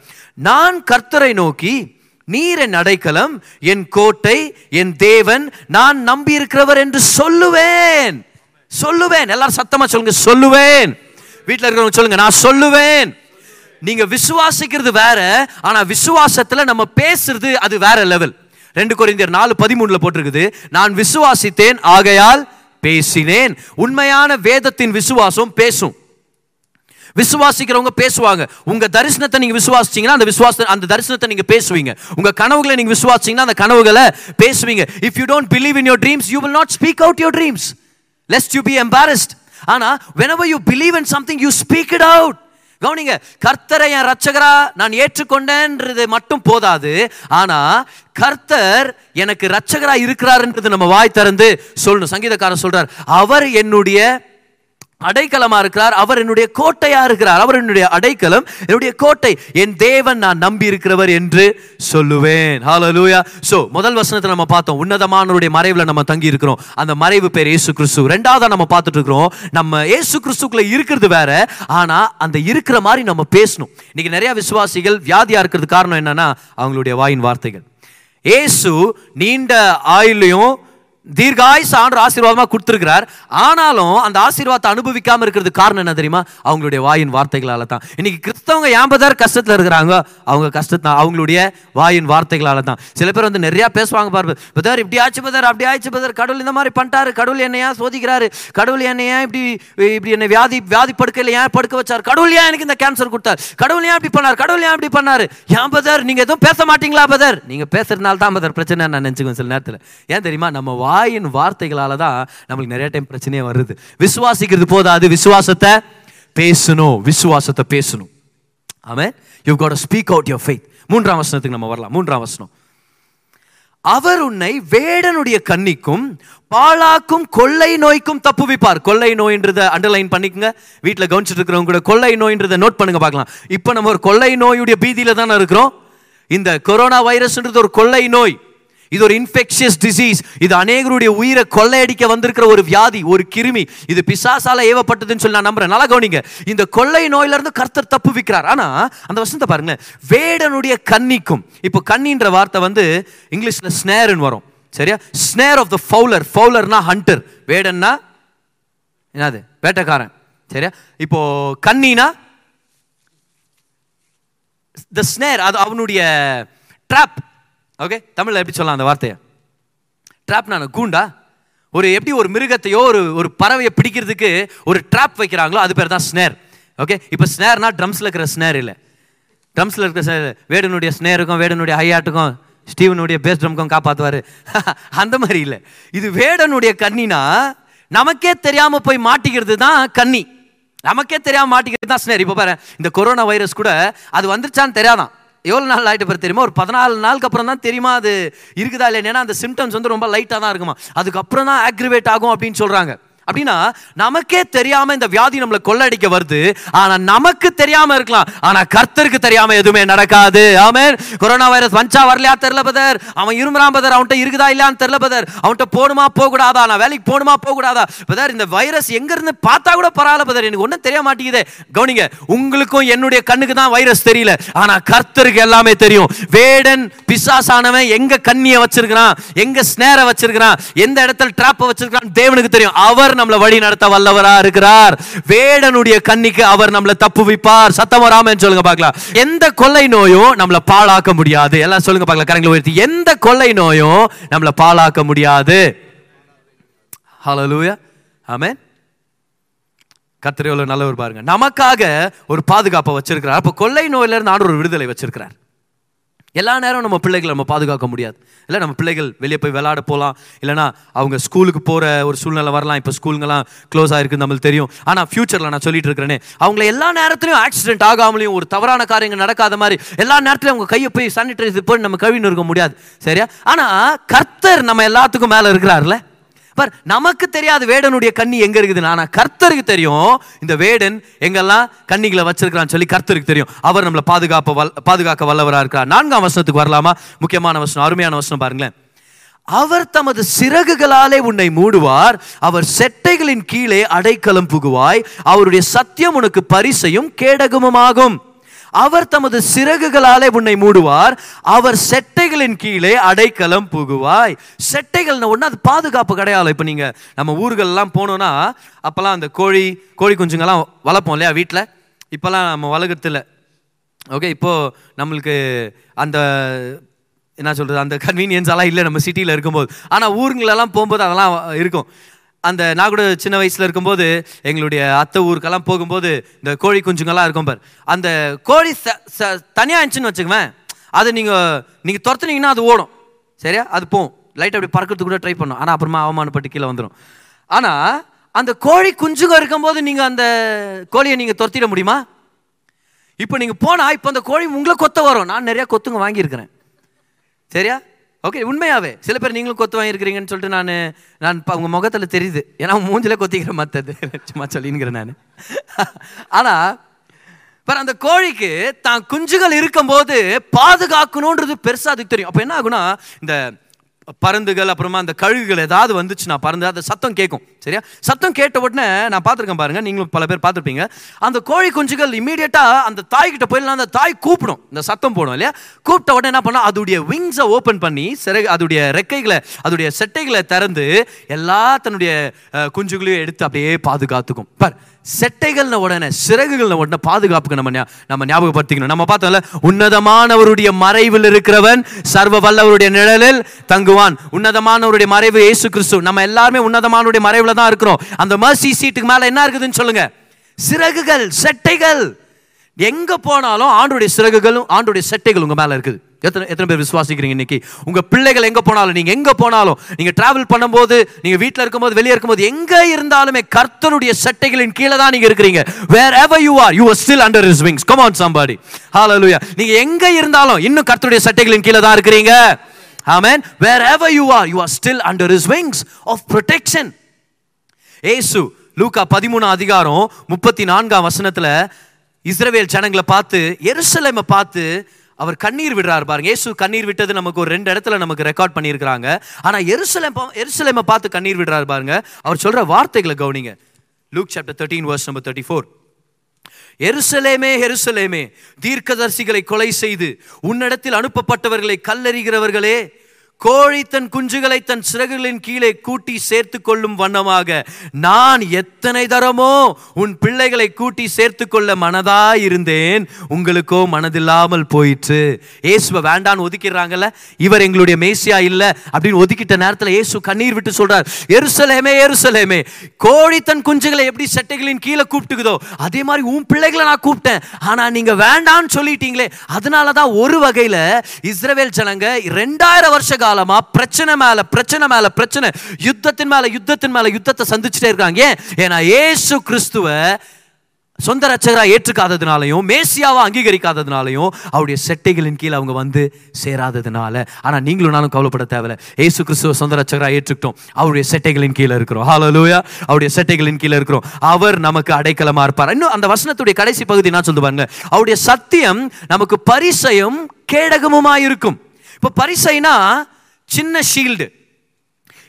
நான் கர்த்தரை நோக்கி நீர் என் அடைக்கலம் என் கோட்டை என் தேவன் நான் நம்பி இருக்கிறவர் என்று சொல்லுவேன். சொல்லுவேன். எல்லாரும் சத்தமா சொல்லுங்க சொல்லுவேன். வீட்டில் இருக்கிறவங்க சொல்லுங்க நான் சொல்லுவேன். நீங்க விசுவாசிக்கிறது வேற ஆனா விசுவாசத்துல நம்ம பேசுறது அது வேற லெவல் ரெண்டு குறைந்தர் நாலு பதிமூணுல போட்டிருக்குது நான் விசுவாசித்தேன் ஆகையால் பேசினேன். உண்மையான வேதத்தின் விசுவாசம் பேசும். விசுவாசிக்கிறவங்க பேசுவாங்க. உங்க தரிசனத்தை நீங்க விசுவாசிச்சீங்கன்னா அந்த விசுவாச அந்த தரிசனத்தை நீங்க பேசுவீங்க. உங்க கனவுகளை நீங்க விசுவாசிச்சீங்கன்னா அந்த கனவுகளை பேசுவீங்க. If you don't believe in your dreams you will not speak out your dreams lest you be embarrassed ஆனா whenever you believe in something you speak it out கவனிங்க கர்த்தரை என் ரட்சகரா நான் ஏற்றுக்கொண்டேன்றது மட்டும் போதாது. ஆனா கர்த்தர் எனக்கு ரட்சகரா இருக்கிறாருன்றது நம்ம வாய் திறந்து சொல்லணும். சங்கீதக்காரன் சொல்றார் அவர் என்னுடைய அடைக்கலமா இருக்கிறார். அவர் என்னுடைய கோட்டையா இருக்கிறார். அவர் என்னுடைய அடைக்கலம் என்னுடைய கோட்டை. என் தேவன் நான் நம்பி இருக்கிறவர் என்று சொல்லுவேன். ஹalleluya சோ முதல் வசனத்தை நம்ம பார்த்தோம். உன்னதமானவருடைய மறைவில் நம்ம தங்கி இருக்கிறோம். அந்த மறைவு பேர் இயேசு கிறிஸ்து ரெண்டாவதா நம்ம பார்த்துட்டு இருக்கிறோம். நம்ம இயேசு கிறிஸ்துக்குள்ள இருக்கிறது வேற. ஆனா அந்த இருக்கிற மாதிரி நம்ம பேசணும். இன்னைக்கு நிறைய விசுவாசிகள் வியாதியா இருக்கிறது காரணம் என்னன்னா அவங்களுடைய வாயின் வார்த்தைகள். இயேசு நீண்ட ஆயுளையும் தீர்காயுசு ஆண்டு ஆசீர்வாதமாக கொடுத்துருக்கிறார். ஆனாலும் அந்த ஆசீர்வாதத்தை அனுபவிக்காமல் இருக்கிறது காரணம் என்ன தெரியுமா? அவங்களுடைய வாயின் வார்த்தைகளால தான் இன்னைக்கு கிறிஸ்தவங்க ஏன்பதார் கஷ்டத்தில் இருக்கிறாங்க? அவங்க கஷ்டத்தை அவங்களுடைய வாயின் வார்த்தைகளால் தான் சில பேர் வந்து நிறையா பேசுவாங்க பாரு பதார் இப்படி ஆச்சு பதர் அப்படி ஆச்சு பதார் கடவுள் இந்த மாதிரி பண்ணிட்டாரு. கடவுள் என்னையா சோதிக்கிறாரு? கடவுள் என்னையா இப்படி இப்படி என்ன வியாதி வியாதி படுக்கையில் ஏன் படுக்க வச்சார்? கடவுள் ஏன் எனக்கு இந்த கேன்சர் கொடுத்தார்? கடவுள் ஏன் இப்படி பண்ணார்? கடவுள் ஏன் இப்படி பண்ணார்? ஏன் பதர் நீங்கள் எதுவும் பேச மாட்டீங்களா பதர் நீங்கள் பேசுறதுனால தான் பதர் பிரச்சனை நான் நினைச்சுக்குவேன் சில நேரத்தில். ஏன் தெரியுமா? நம்ம வா வாயின் வார்த்தைகளால தான் நம்மளுக்கு நிறைய டைம் பிரச்சனையே வருது. விசுவாசிக்கிறது போதாது. விசுவாசத்தை பேசணும். விசுவாசத்தை பேசணும். Amen you got speak out your faith மூன்றாம் வசனத்துக்கு நம்ம வரலாம். மூன்றாம் வசனம். அவர் உன்னை வேடனுடைய கண்ணிக்கும் பாழாக்கும் கொள்ளை நோய்க்கும் தப்புவிப்பார். கொள்ளை நோயின்றத அண்டர்லைன் பண்ணிக்கங்க. வீட்டில் கவனிச்சிட்டு இருக்கிறவங்க கூட கொள்ளை நோயின்றத நோட் பண்ணுங்க பார்க்கலாம். இப்போ நம்ம ஒரு கொள்ளை நோயுடைய பீதியில் தானே இருக்கிறோம்? இந்த கொரோனா வைரஸ்ன்றது ஒரு கொள்ளை நோய். இது ஒரு இன்ஃபெக்ஷியஸ் டிசீஸ் இது அநேகருடைய உயிரை கொள்ளையடிக்க வந்திருக்கிற ஒரு வியாதி ஒரு கிருமி. இது பிசாசால ஏவப்பட்டதுன்னு சொல்லி நான் நம்புறேன். நல்லா கவனிங்க. இந்த கொள்ளை நோயிலிருந்து கர்த்தர் தப்பு விற்கிறார். ஆனா அந்த வசனத்தை பாருங்க. வேடனுடைய கன்னிக்கும். இப்போ கன்னின்ற வார்த்தை வந்து இங்கிலீஷ்ல ஸ்னேர்னு வரும். சரியா? ஸ்னேர் ஆஃப் த ஃபவுலர் ஃபவுலர்னா ஹண்டர் வேடன்னா என்னது? வேட்டைக்காரன். சரியா? இப்போ கன்னினா த ஸ்னேர் அது அவனுடைய ட்ராப் ஓகே தமிழில் எப்படி சொல்லலாம் அந்த வார்த்தையை? ட்ராப் நான் கூண்டா? ஒரு எப்படி ஒரு மிருகத்தையோ ஒரு ஒரு பறவையை பிடிக்கிறதுக்கு ஒரு ட்ராப் வைக்கிறாங்களோ அது பேர் தான் ஸ்னேர் ஓகே இப்போ ஸ்னேர்னா ட்ரம்ஸில் இருக்கிற ஸ்னேர் இல்லை. ட்ரம்ஸில் இருக்கிற ஸ்னேர் வேடனுடைய ஸ்னேருக்கும் வேடனுடைய ஹையாட்டுக்கும் ஸ்டீவனுடைய பேஸ் ட்ரம்க்கும் காப்பாற்றுவார் அந்த மாதிரி இல்லை. இது வேடனுடைய கண்ணினா நமக்கே தெரியாமல் போய் மாட்டிக்கிறது தான் கன்னி நமக்கே தெரியாமல் மாட்டிக்கிறது தான் ஸ்னேர் இப்போ பாரு இந்த கொரோனா வைரஸ் கூட அது வந்துருச்சான்னு தெரியாதான். எவ்வளோ நாள் ஆகிட்டு பிறகு தெரியுமா? ஒரு பதினாலு நாளுக்கு அப்புறம் தான் தெரியுமா அது இருக்குதா இல்லையா? ஏன்னா அந்த சிம்டம்ஸ் வந்து ரொம்ப லைட்டாக தான் இருக்குமா? அதுக்கப்புறம் தான் ஆக்ரிவேட் ஆகும் அப்படின்னு சொல்கிறாங்க அப்படின்னா நமக்கே தெரியாம இந்த வியாதி நம்மளை கொள்ளடிக்க வருது. ஆனா நமக்கு தெரியாம இருக்கலாம். ஆனா கர்த்தருக்கு தெரியாம எதுவுமே நடக்காது. ஆமே கொரோனா வைரஸ் வஞ்சா வரலையா தெரியல பதர் அவன் இருமுறான் பதர் அவன்கிட்ட இருக்குதா இல்லையான்னு தெரியல பதர் அவன்கிட்ட போகணுமா போக கூடாதா நான் வேலைக்கு போகணுமா போக கூடாதா பதர் இந்த வைரஸ் எங்க இருந்து பார்த்தா கூட பரவாயில்ல பதர் எனக்கு ஒன்றும் தெரிய மாட்டேங்குதே. கவனிங்க உங்களுக்கும் என்னுடைய கண்ணுக்கு தான் வைரஸ் தெரியல. ஆனா கர்த்தருக்கு எல்லாமே தெரியும். வேடன் பிசாசானவன் எங்க கண்ணியை வச்சிருக்கிறான்? எங்க ஸ்னேர வச்சிருக்கிறான்? எந்த இடத்துல டிராப்பை வச்சிருக்கிறான் தேவனுக்கு தெரியும். அவர் நம்மளை வழி நடத்த வல்லவரா இருக்கிறார். வேடனுடைய கண்ணிக்கு அவர் நம்மளை தப்பு வைப்பார். சத்தம் வராமன்னு சொல்லுங்க பார்க்கலாம். எந்த கொள்ளை நோயும் நம்மளை பாழாக்க முடியாது. எல்லாம் சொல்லுங்க பார்க்கலாம். கரங்களை உயர்த்தி. எந்த கொள்ளை நோயும் நம்மளை பாழாக்க முடியாது. ஹalleluya ஆமென் கர்த்தர் எவ்வளவு நல்லவர் பாருங்க. நமக்காக ஒரு பாதுகாப்பை வச்சிருக்கிறார். அப்ப கொள்ளை நோயிலிருந்து ஆண்டு ஒரு விடுதலை வச்சிருக்கிறார். எல்லா நேரம் நம்ம பிள்ளைகளை நம்ம பாதுகாக்க முடியாது. இல்லை நம்ம பிள்ளைகள் வெளியே போய் விளாட போகலாம் இல்லைனா அவங்க ஸ்கூலுக்கு போகிற ஒரு சூழ்நிலை வரலாம். இப்போ ஸ்கூலுங்கெல்லாம் க்ளோஸ் ஆகிருக்கு நம்மளுக்கு தெரியும். ஆனால் ஃப்யூச்சரில் நான் சொல்லிட்டு இருக்கிறேனே அவங்கள எல்லா நேரத்துலையும் ஆக்சிடென்ட் ஆகாமலையும் ஒரு தவறான காரியங்கள் நடக்காத மாதிரி எல்லா நேரத்துலையும் அவங்க கையை போய் சானிடைசர் போய் நம்ம கழுவின்னு இருக்க முடியாது. சரியா? ஆனால் கர்த்தர் நம்ம எல்லாத்துக்கும் மேலே இருக்கிறார்ல. பார் நமக்கு தெரியாது வேடனுடைய கண்ணி எங்க இருக்குதுன்னு ஆனால் கர்த்தருக்கு தெரியும். இந்த வேடன் எங்கெல்லாம் கண்ணிகளை வச்சிருக்கிறான்னு சொல்லி கர்த்தருக்கு தெரியும். அவர் நம்மளை பாதுகாப்பு வல் பாதுகாக்க வல்லவராக இருக்கிறார். நான்காம் வசனத்துக்கு வரலாமா? முக்கியமான வசனம் அருமையான வசனம் பாருங்களேன். அவர் தமது சிறகுகளாலே உன்னை மூடுவார். அவர் செட்டைகளின் கீழே அடைக்கலம் புகுவாய். அவருடைய சத்தியம் உனக்கு பரிசையும் கேடகமுமாகும். அவர் தமது சிறகுகளாலே உன்னை மூடுவார். அவர் செட்டைகளின் கீழே அடைக்கலம் புகுவாய். செட்டைகள்னு ஒன்று அது பாதுகாப்பு கிடையாது இப்போ நீங்கள் நம்ம ஊர்கள்லாம் போனோன்னா அப்போல்லாம் அந்த கோழி கோழி குஞ்சுங்கெல்லாம் வளர்ப்போம் இல்லையா வீட்டில் இப்போல்லாம் நம்ம வளர்க்குறதில்ல. ஓகே இப்போது நம்மளுக்கு அந்த என்ன சொல்கிறது அந்த கன்வீனியன்ஸ் எல்லாம் இல்லை நம்ம சிட்டியில் இருக்கும்போது. ஆனால் ஊருங்களெல்லாம் போகும்போது அதெல்லாம் இருக்கும். அந்த நான் கூட சின்ன வயசில் இருக்கும்போது எங்களுடைய அத்தை ஊருக்கெல்லாம் போகும்போது இந்த கோழி குஞ்சுங்கெல்லாம் இருக்கும் பார். அந்த கோழி ச ச தனியாக இருந்துச்சுன்னு வச்சுக்குவேன் அதை நீங்கள் நீங்கள் துரத்துனீங்கன்னா அது ஓடும். சரியா? அது போகும். லைட் அப்படி பறக்கிறதுக்கு கூட ட்ரை பண்ணும். ஆனால் அப்புறமா அவமானப்பட்டு கீழே வந்துடும் ஆனால் அந்த கோழி குஞ்சுங்க இருக்கும்போது நீங்கள் அந்த கோழியை நீங்கள் துரத்திட முடியுமா? இப்போ நீங்கள் போனால் இப்போ அந்த கோழி உங்களை கொத்த வரும். நான் நிறையா கொத்துங்க வாங்கியிருக்கிறேன். சரியா? ஓகே உண்மையாவே. சில பேர் நீங்களும் கொத்து வாங்கியிருக்கிறீங்கன்னு சொல்லிட்டு நான் நான் இப்போ உங்கள் முகத்தில் தெரியுது. ஏன்னா மூஞ்சில கொத்திக்கிற மற்றது சும்மா சொல்லிங்கிறேன் நான். ஆனால் பாரு அந்த கோழிக்கு தான் குஞ்சுகள் இருக்கும்போது பாதுகாக்கணுன்றது பெருசாக அதுக்கு தெரியும். அப்போ என்ன ஆகுனா இந்த பருந்துகள் அப்புறமா அந்த கழுகுகள் ஏதாவது வந்துச்சுன்னா பறந்து அந்த சத்தம் கேட்கும். சரியா? சத்தம் கேட்ட உடனே நான் பார்த்துருக்கேன் பாருங்கள் நீங்களும் பல பேர் பார்த்துருப்பீங்க. அந்த கோழி குஞ்சுகள் இமீடியட்டாக அந்த தாய்கிட்ட போயிடலாம் அந்த தாய் கூப்பிடும். இந்த சத்தம் போடும் இல்லையா? கூப்பிட்ட உடனே என்ன பண்ணா அதோடைய விங்ஸை ஓப்பன் பண்ணி சிற அதோடைய ரெக்கைகளை அதோடைய செட்டைகளை திறந்து எல்லா தன்னுடைய குஞ்சுகளையும் எடுத்து அப்படியே பாதுகாத்துக்கும். பார் செட்டைகள்ன உடனே சிறகுகள்ன உடனே பாதுகாப்புக்கு நம்ம ஞா- நம்ம ஞாபகப்படுத்திக்கணும். நம்ம பார்த்தோம்ல உன்னதமானவருடைய மறைவில் இருக்கிறவன் சர்வ வல்லவருடைய நிழலில் தங்குவான். உன்னதமானவருடைய மறைவு இயேசு கிறிஸ்து நம்ம எல்லாருமே உன்னதமானவருடைய மறைவில் தான் இருக்கிறோம். அந்த மர்சி சீட்டுக்கு மேலே என்ன இருக்குதுன்னு சொல்லுங்க. சிறகுகள் செட்டைகள். எங்க போனாலும் ஆண்டுடைய சிறகுகளும் ஆண்டுடைய செட்டைகள் உங்க மேலே இருக்குது. எத்தனை எத்தனை பேர் விசுவாசிக்கிறீங்க இன்னைக்கு? உங்க பிள்ளைகள் எங்க போனாலும் நீங்க எங்க போனாலும் நீங்க டிராவல் பண்ணும்போது நீங்க வீட்டில் இருக்கும்போது வெளியே இருக்கும்போது எங்க இருந்தாலுமே கர்த்தருடைய சட்டைகளின் கீழே தான் நீங்க இருக்கிறீங்க. Wherever you are you are still under his wings come on somebody hallelujah. நீங்க எங்க இருந்தாலும் இன்னும் கர்த்தருடைய சட்டைகளின் கீழே தான் இருக்கிறீங்க. Amen ever you are you are still under his wings of protection Yesu Lukka பதிமூணு அதிகாரம் முப்பத்தி நான்காம் வசனத்தில் இஸ்ரவேல் ஜனங்களை பார்த்து எருசலேமை பார்த்து அவர் கண்ணீர் விடுறார் பாருங்க. இயேசு கண்ணீர் விட்டது நமக்கு ஒரு ரெண்டு இடத்துல நமக்கு ரெக்கார்ட் பண்ணியிருக்கிறாங்க. ஆனால் எருசலேம் எருசலேமை பார்த்து கண்ணீர் விடுறார் பாருங்க. அவர் சொல்ற வார்த்தைகளை கவனிங்க. Luke chapter thirteen verse number thirty four எருசலேமே எருசலேமே தீர்க்கதரிசிகளை கொலை செய்து உன்னிடத்தில் அனுப்பப்பட்டவர்களை கல்லறிகிறவர்களே கோழி தன் குஞ்சுகளை தன் சிறகுகளின் கீழே கூட்டி சேர்த்து கொள்ளும் வண்ணமாக நான் எத்தனை தரமோ உன் பிள்ளைகளை கூட்டி சேர்த்து கொள்ள மனதா இருந்தேன். உங்களுக்கோ மனதில்லாமல் போயிற்று. ஏசுவை வேண்டான்னு ஒதுக்கிடுறாங்கல்ல? இவர் எங்களுடைய மேசியா இல்ல அப்படின்னு ஒதுக்கிட்ட நேரத்துல ஏசு கண்ணீர் விட்டு சொல்றார் எருசலேமே எருசலேமே கோழி தன் குஞ்சுகளை எப்படி செட்டைகளின் கீழே கூப்பிட்டுக்குதோ அதே மாதிரி உன் பிள்ளைகளை நான் கூப்பிட்டேன். ஆனா நீங்க வேண்டான்னு சொல்லிட்டீங்களே அதனால தான் ஒரு வகையில இஸ்ரவேல் ஜனங்க ரெண்டாயிரம் வருஷ காலமா பிரச்சனை மேல பிரச்சனை மேல பிரச்சனை. யுத்தத்தின் மேல யுத்தத்தின் மேல யுத்தத்தை சந்திச்சுட்டே இருக்காங்க. ஏன்? ஏன்னா ஏசு கிறிஸ்துவ சொந்த ரட்சகரா ஏற்றுக்காததுனாலையும் மேசியாவை அங்கீகரிக்காததுனாலையும் அவருடைய செட்டைகளின் கீழ் அவங்க வந்து சேராததுனால. ஆனா நீங்களும் நானும் கவலைப்பட தேவையில்ல. ஏசு கிறிஸ்துவ சொந்த ரட்சகரா ஏற்றுக்கிட்டோம். அவருடைய செட்டைகளின் கீழே இருக்கிறோம். ஹாலலூயா அவருடைய செட்டைகளின் கீழே இருக்கிறோம். அவர் நமக்கு அடைக்கலமா இருப்பார் இன்னும் அந்த வசனத்துடைய கடைசி பகுதி நான் சொல்லு பாருங்க. அவருடைய சத்தியம் நமக்கு பரிசையும் கேடகமுமா இருக்கும் இப்போ பரிசைனா சின்ன ஷீல்டு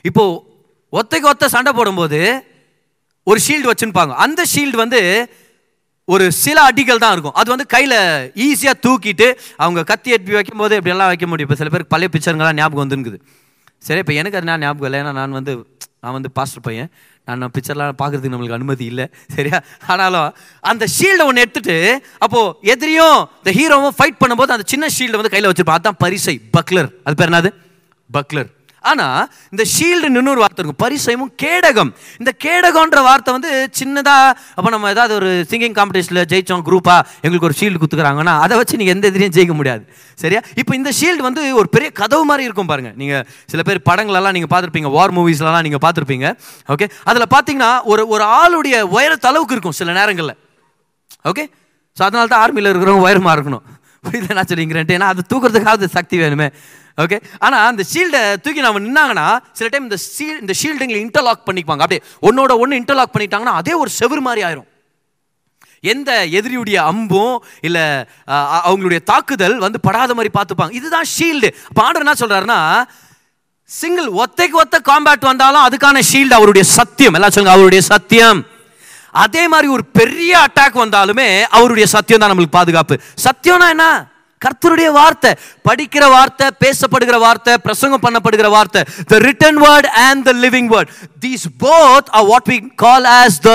இப்போ ஒத்தைக்கு ஒத்த சண்டை போடும்போது ஒரு ஷீல்டு வச்சுருப்பாங்க. அந்த ஷீல்டு வந்து ஒரு சில அடிகள் தான் இருக்கும். அது வந்து கையில் ஈஸியாக தூக்கிட்டு அவங்க கத்தி எட்டி வைக்கும்போது இப்படியெல்லாம் வைக்க முடியும். இப்போ சில பேருக்கு பழைய பிக்சருங்கெல்லாம் ஞாபகம் வந்துருக்குது சரி இப்போ எனக்கு அது நான் ஞாபகம் இல்லை. ஏன்னா நான் வந்து நான் வந்து பாஸ்டர் பையன். நான் பிக்சர்லாம் பார்க்கறதுக்கு நம்மளுக்கு அனுமதி இல்லை. சரியா? ஆனாலும் அந்த ஷீல்டை ஒன்று எடுத்துட்டு அப்போது எதிரியும் இந்த ஹீரோவும் ஃபைட் பண்ணும்போது அந்த சின்ன ஷீல்டை வந்து கையில் வச்சுருப்பான். அதுதான் பரிசை பக்லர் அது பேர் என்னது? பக்லர் ஆனா இந்த ஷீல்டு இன்னொரு வார்த்தை இருக்கும். பரிசயமும் கேடகம். இந்த கேடகம்ன்ற வார்த்தை வந்து சின்னதா அப்போ நம்ம ஏதாவது ஒரு சிங்கிங் காம்படிஷனில் ஜெயிச்சோம் குரூப்பா எங்களுக்கு ஒரு ஷீல்டு குத்துக்கிறாங்கன்னா அதை வச்சு நீங்க எந்த எதிரியும் ஜெயிக்க முடியாது. சரியா? இப்போ இந்த ஷீல்டு வந்து ஒரு பெரிய கதவு மாதிரி இருக்கும் பாருங்க. நீங்க சில பேர் படங்களெல்லாம் நீங்க பார்த்துருப்பீங்க வார் மூவிஸ்லலாம் நீங்க பார்த்துருப்பீங்க. ஓகே அதுல பார்த்தீங்கன்னா ஒரு ஒரு ஆளுடைய உயரத்தளவுக்கு இருக்கும் சில நேரங்களில். ஓகே ஸோ அதனால தான் ஆர்மியில் இருக்கிறவங்க உயரமாக இருக்கணும். புரியல என்ன சொல்லிங்கிறேன்ட்டு ஏன்னா அது தூக்குறதுக்காவது சக்தி வேணுமே. ஓகே ஆனால் அந்த ஷீல்டை தூக்கி நம்ம நின்னாங்கன்னா சில டைம் இந்த ஷீல் இந்த ஷீல்டுங்களை இன்டர்லாக் பண்ணிப்பாங்க அப்படியே ஒன்னோட ஒன்று இன்டர்லாக் பண்ணிட்டாங்கன்னா அதே ஒரு செவர் மாதிரி ஆயிரும். எந்த எதிரியுடைய அம்பும் இல்லை அவங்களுடைய தாக்குதல் வந்து படாத மாதிரி பார்த்துப்பாங்க. இதுதான் ஷீல்டு பாடர் என்ன சொல்கிறாருன்னா சிங்கிள் ஒத்தைக்கு ஒத்த காம்பேட் வந்தாலும் அதுக்கான ஷீல்டு அவருடைய சத்தியம். எல்லாம் சொல்லுங்க அவருடைய சத்தியம். அதே மாதிரி ஒரு பெரிய அட்டாக் வந்தாலுமே அவருடைய சத்தியம் தான் நம்மளுக்கு பாதுகாப்பு. சத்தியம்னா என்ன? கர்த்தருடைய வார்த்தை படிக்கிற வார்த்தை பேசப்படுகிற வார்த்தை பிரசங்கம் பண்ணப்படுகிற வார்த்தை the written word and the living word these both are what we call as the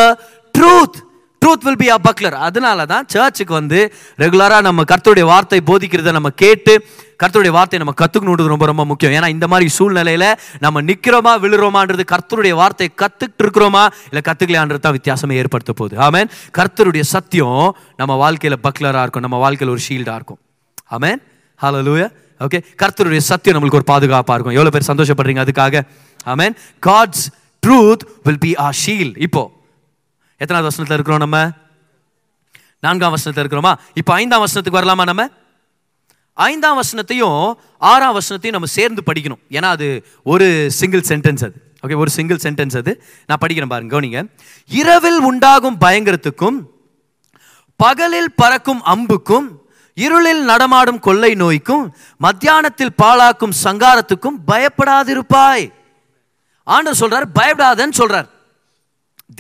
truth truth will be a buckler அதனால தான் சர்ச்சுக்கு வந்து ரெகுலராக நம்ம கர்த்தருடைய வார்த்தை போதிக்கிறத நம்ம கேட்டு கர்த்தருடைய வார்த்தையை நம்ம கற்றுக்கணுன்றது ரொம்ப ரொம்ப முக்கியம். ஏன்னா இந்த மாதிரி சூழ்நிலையில் நம்ம நிற்கிறோமா விழுறோமான்றது கர்த்தருடைய வார்த்தையை கற்றுக்கிட்டு இருக்கிறோமா இல்லை கற்றுக்கலையான்றது தான் வித்தியாசமே ஏற்படுத்த போகுது. ஆமேன் கர்த்தருடைய சத்தியம் நம்ம வாழ்க்கையில் பக்லராக இருக்கும். நம்ம வாழ்க்கையில் ஒரு ஷீல்டாக இருக்கும். ஆமேன் ஹலோ லூயா ஓகே கர்த்தருடைய சத்தியம் நம்மளுக்கு ஒரு பாதுகாப்பாக இருக்கும். எவ்வளோ பேர் சந்தோஷப்படுறீங்க அதுக்காக? Amen God's truth will be a shield இப்போ எத்தனாவது வசனத்தில் இருக்கிறோம் நம்ம? நான்காம் வசனத்தில் இருக்கிறோமா? இப்போ ஐந்தாம் வசனத்துக்கு வரலாமா நம்ம? ஐந்தாம் வசனத்தையும் ஆறாம் வசனத்தையும் நம்ம சேர்ந்து படிக்கணும். ஏன்னா அது ஒரு சிங்கிள் சென்டென்ஸ் அது. ஓகே ஒரு சிங்கிள் சென்டென்ஸ் அது. நான் படிக்கிறேன் பாருங்க கவனிங்க. இரவில் உண்டாகும் பயங்கரத்துக்கும் பகலில் பறக்கும் அம்புக்கும் இருளில் நடமாடும் கொள்ளை நோய்க்கும் மத்தியானத்தில் பாழாக்கும் சங்காரத்துக்கும் பயப்படாதிருப்பாய். ஆண்டு சொல்றார் பயப்படாதன்னு சொல்றார்.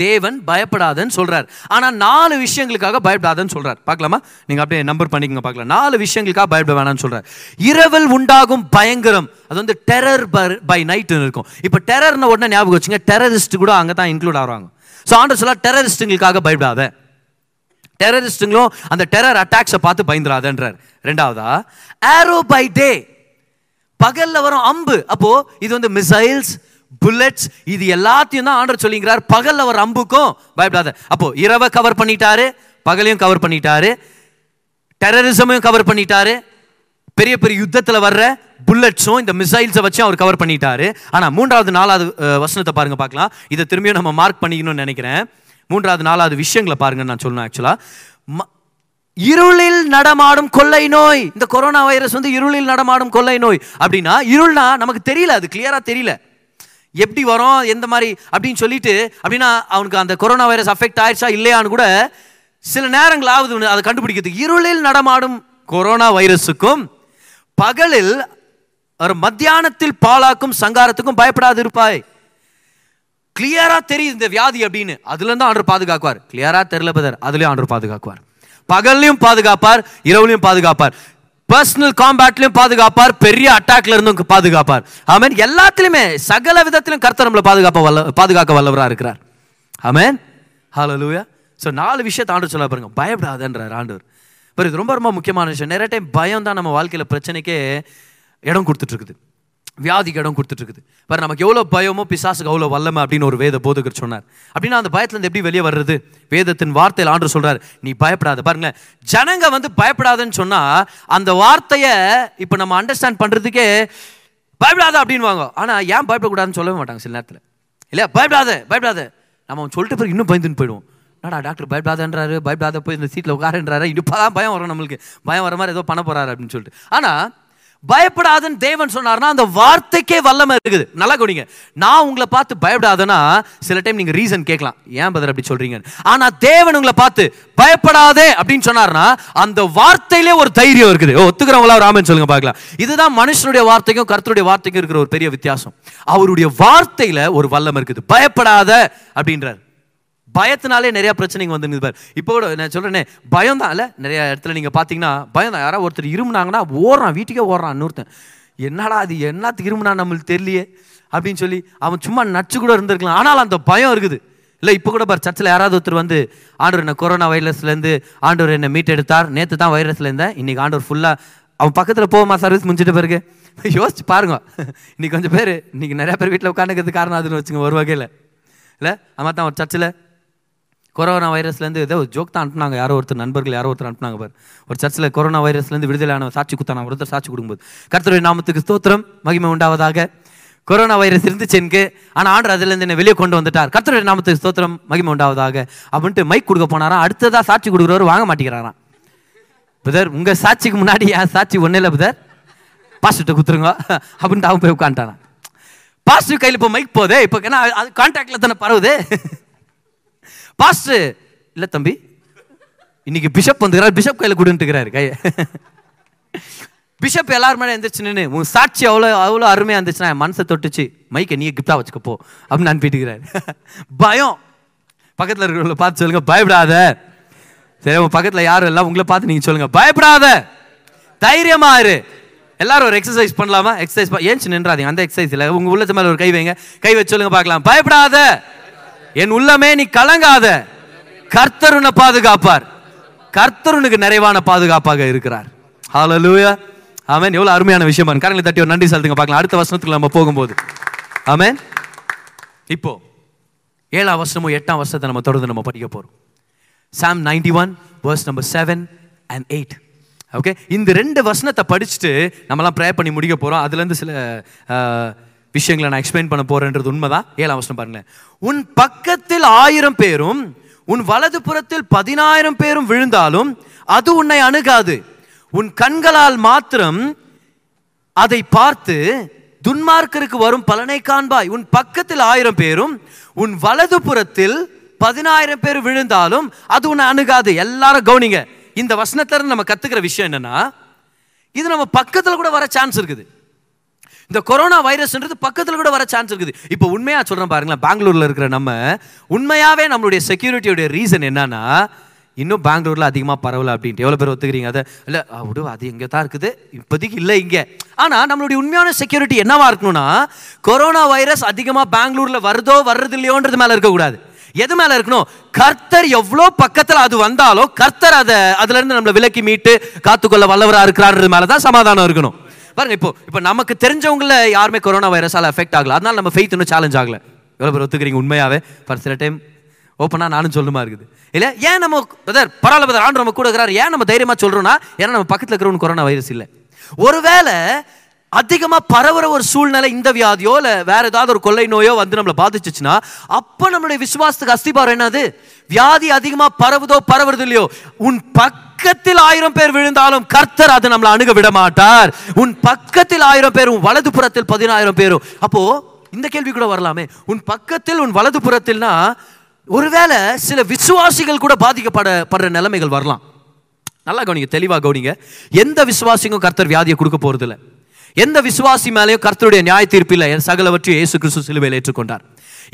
தேவன் பயப்படாதன்னு சொல்கிறார் ஆனால் நாலு விஷயங்களுக்காக பயப்படாதன்னு சொல்கிறார் பார்க்கலாமா? நீங்கள் அப்படியே நம்பர் பண்ணிக்கங்க பார்க்கலாம். நாலு விஷயங்களுக்காக பயப்பட வேணாம்னு சொல்கிறார் இரவில் உண்டாகும் பயங்கரம் அது வந்து டெரர் பை நைட்னு இருக்கும். இப்போ டெரர்னு உடனே ஞாபகம் வச்சுங்க டெரரிஸ்ட் கூட அங்கே தான் இன்க்ளூட் ஆகிறாங்க ஸோ ஆண்டர் சொல்ல டெரரிஸ்ட்டுங்களுக்காக பயப்படாத. டெரரிஸ்ட்டுங்களும் அந்த டெரர் அட்டாக்ஸை பார்த்து பயந்துடாதன்றார் ரெண்டாவதா? ஆரோ பை டே பகலில் வரும் அம்பு. அப்போது இது வந்து மிசைல்ஸ் புல்லட்ஸ் இது எல்லாத்தையும் தான் ஆண்டர் சொல்லிங்கிறார். பகல் அவர் அம்புக்கும் பயப்படாத அப்போ இரவை கவர் பண்ணிட்டாரு பகலையும் கவர் பண்ணிட்டாரு டெரரிசமையும் கவர் பண்ணிட்டாரு பெரிய பெரிய யுத்தத்தில் வர்ற புல்லட்ஸும் இந்த மிசைல்ஸை வச்சு அவர் கவர் பண்ணிட்டாரு. ஆனால் மூன்றாவது நாலாவது வசனத்தை பாருங்க பார்க்கலாம். இதை திரும்பியும் நம்ம மார்க் பண்ணிக்கணும்னு நினைக்கிறேன். மூன்றாவது நாலாவது விஷயங்களை பாருங்க நான் சொல்லணும் ஆக்சுவலாக இருளில் நடமாடும் கொள்ளை நோய். இந்த கொரோனா வைரஸ் வந்து இருளில் நடமாடும் கொள்ளை நோய். அப்படின்னா இருள்னா நமக்கு தெரியல அது கிளியரா தெரியல. எப்படி வரும் எந்த மாதிரி அப்படின்னு சொல்லிட்டு அப்படின்னா அவனுக்கு அந்த கொரோனா வைரஸ் அஃபெக்ட் ஆயிடுச்சா இல்லையான்னு கூட சில நேரங்கள் ஆகுது அதை கண்டுபிடிக்கிறதுக்கு இருளில் நடமாடும் கொரோனா வைரஸுக்கும் பகலில் ஒரு மத்தியானத்தில் பாலாக்கும் சங்காரத்துக்கும் பயப்படாது இருப்பாய். கிளியரா தெரியுது இந்த வியாதி அப்படின்னு. அதுல இருந்து ஆண்டர் பாதுகாக்குவார். கிளியரா தெரியல பதர் அதுலயும் ஆண்டர் பாதுகாக்குவார். பகல்லையும் பாதுகாப்பார் இரவுலையும் பாதுகாப்பார். பர்சனல் காம்பேட்லையும் பாதுகாப்பார். பெரிய அட்டாக்ல இருந்தும் பாதுகாப்பார். ஆமேன் எல்லாத்துலையுமே சகல விதத்திலும் கர்த்தர் நம்மளை பாதுகாப்ப வல்ல பாதுகாக்க வல்லவராக இருக்கிறார். ஆமேன் ஹலோ லூயா ஸோ நாலு விஷயத்தை ஆண்டு சொல்ல பாருங்க. பயப்படாதன்றார் ஆண்டவர். இப்போ இது ரொம்ப ரொம்ப முக்கியமான விஷயம். நிறைய டைம் பயம் தான் நம்ம வாழ்க்கையில் பிரச்சனைக்கே இடம் கொடுத்துட்ருக்குது வியாதிக்கு இடம் கொடுத்துட்ருக்குது. பாரு நமக்கு எவ்வளோ பயமோ பிசாசுக்கு அவ்வளோ வல்லமை அப்படின்னு ஒரு வேத போதகர் சொன்னார். அப்படின்னா அந்த பயத்துலேருந்து எப்படி வெளியே வர்றது? வேதத்தின் வார்த்தையில் ஆண்டு சொல்கிறார் நீ பயப்படாத. பாருங்களேன் ஜனங்க வந்து பயப்படாதன்னு சொன்னால் அந்த வார்த்தையை இப்போ நம்ம அண்டர்ஸ்டாண்ட் பண்ணுறதுக்கே பயப்படாத அப்படின்வாங்க ஆனால் ஏன் பயப்படக்கூடாதுன்னு சொல்லவே மாட்டாங்க சில நேரத்தில். இல்லையா? பயப்படாத பயப்படாத. நம்ம அவன் சொல்லிட்டு பிறகு இன்னும் பயந்துன்னு போயிடுவோம். என்னடா டாக்டர் பயப்படாதன்றாரு பயப்படாத போய் இந்த சீட்டில் உட்காருன்றாரு? இப்போதான் பயம் வரும் நம்மளுக்கு. பயம் வர மாதிரி ஏதோ பண்ண போகிறாரு அப்படின்னு சொல்லிட்டு. ஆனால் பயப்படாதன்னு தேவன் சொன்னார்னா அந்த வார்த்தைக்கே வல்லமை இருக்குது. நல்லா கவனிங்க. நான் உங்களை பார்த்து பயப்படாதனா சில டைம் நீங்க ரீசன் கேட்கலாம். ஏன் பதர் அப்படி சொல்றீங்க? ஆனா தேவன் உங்களை பார்த்து பயப்படாதே அப்படின்னு சொன்னார்னா அந்த வார்த்தையிலே ஒரு தைரியம் இருக்குது. ஒத்துக்கிறவங்களா ஒரு சொல்லுங்க பார்க்கலாம். இதுதான் மனுஷனுடைய வார்த்தைக்கும் கருத்துடைய வார்த்தைக்கும் இருக்கிற ஒரு பெரிய வித்தியாசம். அவருடைய வார்த்தையில ஒரு வல்லம் இருக்குது. பயப்படாத அப்படின்றார். பயத்தினாலே நிறைய பிரச்சனைங்க வந்து பாரு. இப்போ கூட நான் சொல்கிறேனே பயம் தான் இல்லை நிறைய இடத்துல நீங்கள் பார்த்தீங்கன்னா பயம் தான் யாராவது ஒருத்தர் இருமுனாங்கன்னா ஓடுறான் வீட்டுக்கே ஓடுறான் இன்னொருத்தன். என்னடா அது என்னத்துக்கு இருமுனா நம்மளுக்கு தெரியலையே அப்படின்னு சொல்லி அவன் சும்மா நச்சு கூட இருந்திருக்கலாம். ஆனால் அந்த பயம் இருக்குது. இல்லை இப்போ கூட பாரு சர்ச்சில் யாராவது ஒருத்தர் வந்து ஆண்டவர் என்ன கொரோனா வைரஸ்லேருந்து ஆண்டவர் என்னை மீட் எடுத்தார் நேற்று தான் வைரஸ்ல இருந்தேன். இன்னைக்கு ஆண்டவர் ஃபுல்லாக அவன் பக்கத்தில் போமா சர்வீஸ் முடிஞ்சிட்ட பிறகு? யோசிச்சு பாருங்க. இன்னைக்கு கொஞ்சம் பேர் இன்னைக்கு நிறைய பேர் வீட்டில் உட்காந்துக்கிறது காரணம் அதுன்னு வச்சுங்க ஒரு வகையில். இல்லை அம்மா தான் ஒரு சர்ச்சில் கொரோனா வைரஸ்லேருந்து ஏதோ ஜோக் தான் அனுப்புனாங்க. யாரோ ஒருத்தர் நண்பர்கள் யாரோ ஒருத்தர் அனுப்புனாங்க பார். ஒரு சர்ச்சில் கொரோனா வைரஸ்லேருந்து விடுதலையான சாட்சி குத்தான ஒருத்தர் சாட்சி கொடுக்கும்போது. கர்த்தருடைய நாமத்துக்கு ஸ்தோத்திரம் மகிமை உண்டாவதாக. கொரோனா வைரஸ் இருந்துச்சு எனக்கு. ஆனால் ஆண்டர் அதுலேருந்து என்னை வெளியே கொண்டு வந்துட்டார். கர்த்தருடைய நாமத்துக்கு ஸ்தோத்திரம் மகிமை உண்டாவதாக. அப்படின்ட்டு மைக் கொடுக்க போனாராம் அடுத்ததாக சாட்சி கொடுக்குறவர் வாங்க மாட்டேங்கிறாராம் புதர் உங்கள் சாட்சிக்கு முன்னாடி என் சாட்சி ஒன்றும் இல்லை புதர் பாஸ்டர்கிட்ட கொடுத்துருங்க அப்படின்ட்டு அவன் போய் உட்காந்துட்டாரான் பாசிட்டிவ் கையில் இப்போ மைக் போதே இப்போ ஏன்னா அது கான்டாக்டில் தானே பரவுது? பாஸ்டர் இல்லை தம்பி. இன்னைக்கு பிஷப் வந்துக்கிறார். பிஷப் கையில் கொடுன்ட்டுக்கிறாரு. கையை. பிஷப் எல்லாரும் மேலே எந்திரிச்சு நின்று உன் சாட்சி அவ்வளோ அவ்வளோ அருமையாக இருந்துச்சுன்னா என் மனசை தொட்டுச்சு. மைக்கை நீ கிஃப்டாக வச்சுக்க போ. அப்படின்னு அனுப்பிட்டுக்கிறாரு. பயம். பக்கத்தில் இருக்கிறவங்கள பார்த்து சொல்லுங்க பயப்படாத. சரி உங்கள் பக்கத்தில் யாரும் எல்லாம் உங்களை பார்த்து நீங்கள் சொல்லுங்க பயப்படாத. தைரியமாக இரு. எல்லாரும் ஒரு எக்ஸசைஸ் பண்ணலாமா? எக்ஸசைஸ் ஏன்ச்சு நின்றாதீங்க. அந்த எக்ஸசைஸ் இல்லை. உங்கள் உள்ளத்து மேலே ஒரு கை வைங்க. கை வச்சு சொல்லுங்க பார்க்கலாம். பயப்படாத. என் உள்ளமே நீ கலங்காத. கர்த்தர் உன்னை பாதுகாப்பார். கர்த்தர் உனக்கு நிறைவான பாதுகாப்பாக இருக்கிறார். ஹாலலூயா ஆமேன் எவ்வளோ அருமையான விஷயமா கரங்களை தட்டி ஒரு நன்றி செலுத்துங்க. பார்க்கலாம். அடுத்த வசனத்துக்கு நம்ம போகும்போது. ஆமேன் இப்போ ஏழாம் வருஷமும் எட்டாம் வருஷத்தை நம்ம தொடர்ந்து நம்ம படிக்க போகிறோம் psalm ninety one verse number seven and eight okay இந்த ரெண்டு வசனத்தை படிச்சுட்டு நம்மலாம் ப்ரே பண்ணி முடிக்க போகிறோம் அதுலேருந்து சில விஷயங்களை நான் எக்ஸ்பிளைன் பண்ண போறேன்றது உண்மைதான்? ஏழாம் வசனம் பாருங்களேன். உன் பக்கத்தில் ஆயிரம் பேரும் உன் வலது புறத்தில் பதினாயிரம் பேரும் விழுந்தாலும் அது உன்னை அணுகாது. உன் கண்களால் மாத்திரம் அதை பார்த்து துன்மார்க்கருக்கு வரும் பலனை காண்பாய். உன் பக்கத்தில் ஆயிரம் பேரும் உன் வலது புறத்தில் பதினாயிரம் பேர் விழுந்தாலும் அது உன்னை அணுகாது. எல்லாரும் கவனிங்க. இந்த வசனத்துல நம்ம கத்துக்கிற விஷயம் என்னன்னா இது நம்ம பக்கத்தில் கூட வர சான்ஸ் இருக்குது. இந்த கொரோனா வைரஸ்ன்றது பக்கத்தில் கூட வர சான்ஸ் இருக்குது. இப்போ உண்மையாக சொல்கிறேன் பாருங்களேன் பெங்களூரில் இருக்கிற நம்ம உண்மையாகவே நம்மளுடைய செக்யூரிட்டியுடைய ரீசன் என்னன்னா இன்னும் பெங்களூரில் அதிகமாக பரவல அப்படின்ட்டு. எவ்வளோ பேர் ஒத்துக்கிறீங்க? அதை இல்லை விடு அது இங்கே தான் இருக்குது. இப்போதைக்கு இல்லை இங்கே. ஆனால் நம்மளுடைய உண்மையான செக்யூரிட்டி என்னவா இருக்கணும்னா கொரோனா வைரஸ் அதிகமாக பெங்களூரில் வருதோ வர்றது இல்லையோன்றது மேலே இருக்கக்கூடாது. எது மேலே இருக்கணும்? கர்த்தர் எவ்வளோ பக்கத்தில் அது வந்தாலும் கர்த்தர் அதை அதுலேருந்து நம்மளை விலக்கி மீட்டு காத்துக்கொள்ள வல்லவராக இருக்கிறான்றது மேலே தான் சமாதானம் இருக்கணும். பாருங்க இப்போ இப்போ நமக்கு தெரிஞ்சவங்கள யாருமே கொரோனா வைரஸால் எஃபெக்ட் ஆகல. அதனால நம்ம ஃபெய்த் இன்னும் சேலஞ்ச் ஆகல. எவ்வளோ பேர் ஒத்துக்கிறீங்க உண்மையாவே? பர் சில டைம் ஓப்பனாக நானும் சொல்லுமா இருக்குது. இல்லை ஏன் நம்ம பிரதர் பரவாயில்ல பிரதர் ஆண்டு நம்ம கூட இருக்கிறார். ஏன் நம்ம தைரியமாக சொல்கிறோன்னா ஏன்னா நம்ம பக்கத்தில் இருக்கிறவங்க கொரோனா வைரஸ் இல்லை. ஒருவேளை அதிகமாக பரவுற ஒரு சூழ்நிலை இந்த வியாதியோ இல்லை வேற ஏதாவது ஒரு கொள்ளை நோயோ வந்து நம்மளை பாதிச்சுச்சுன்னா அப்போ நம்மளுடைய விசுவாசத்துக்கு அஸ்திபாரம் என்னது? வியாதி அதிகமாக பரவுதோ பரவுறது இல்லையோ? உன் பக்கத்தில் ஆயிரம் பேர் விழுந்தாலும் கர்த்தர் அதை நம்மளை அணுக விட மாட்டார். உன் பக்கத்தில் ஆயிரம் பேரும் வலது புறத்தில் பதினாயிரம் பேரும். அப்போ இந்த கேள்வி கூட வரலாமே. உன் பக்கத்தில் உன் வலது புறத்தில்னா ஒருவேளை சில விசுவாசிகள் கூட பாதிக்கப்பட படுற நிலைமைகள் வரலாம். நல்லா கவனிங்க தெளிவாக கவனிங்க. எந்த விசுவாசிக்கும் கர்த்தர் வியாதியை கொடுக்க போறதில்ல. எந்த விசுவாசி மேலேயும் கர்த்தருடைய நியாய தீர்ப்பில் சகலவற்றையும் இயேசு கிறிஸ்து சிலுவையில் ஏற்றுக்கொண்டார்.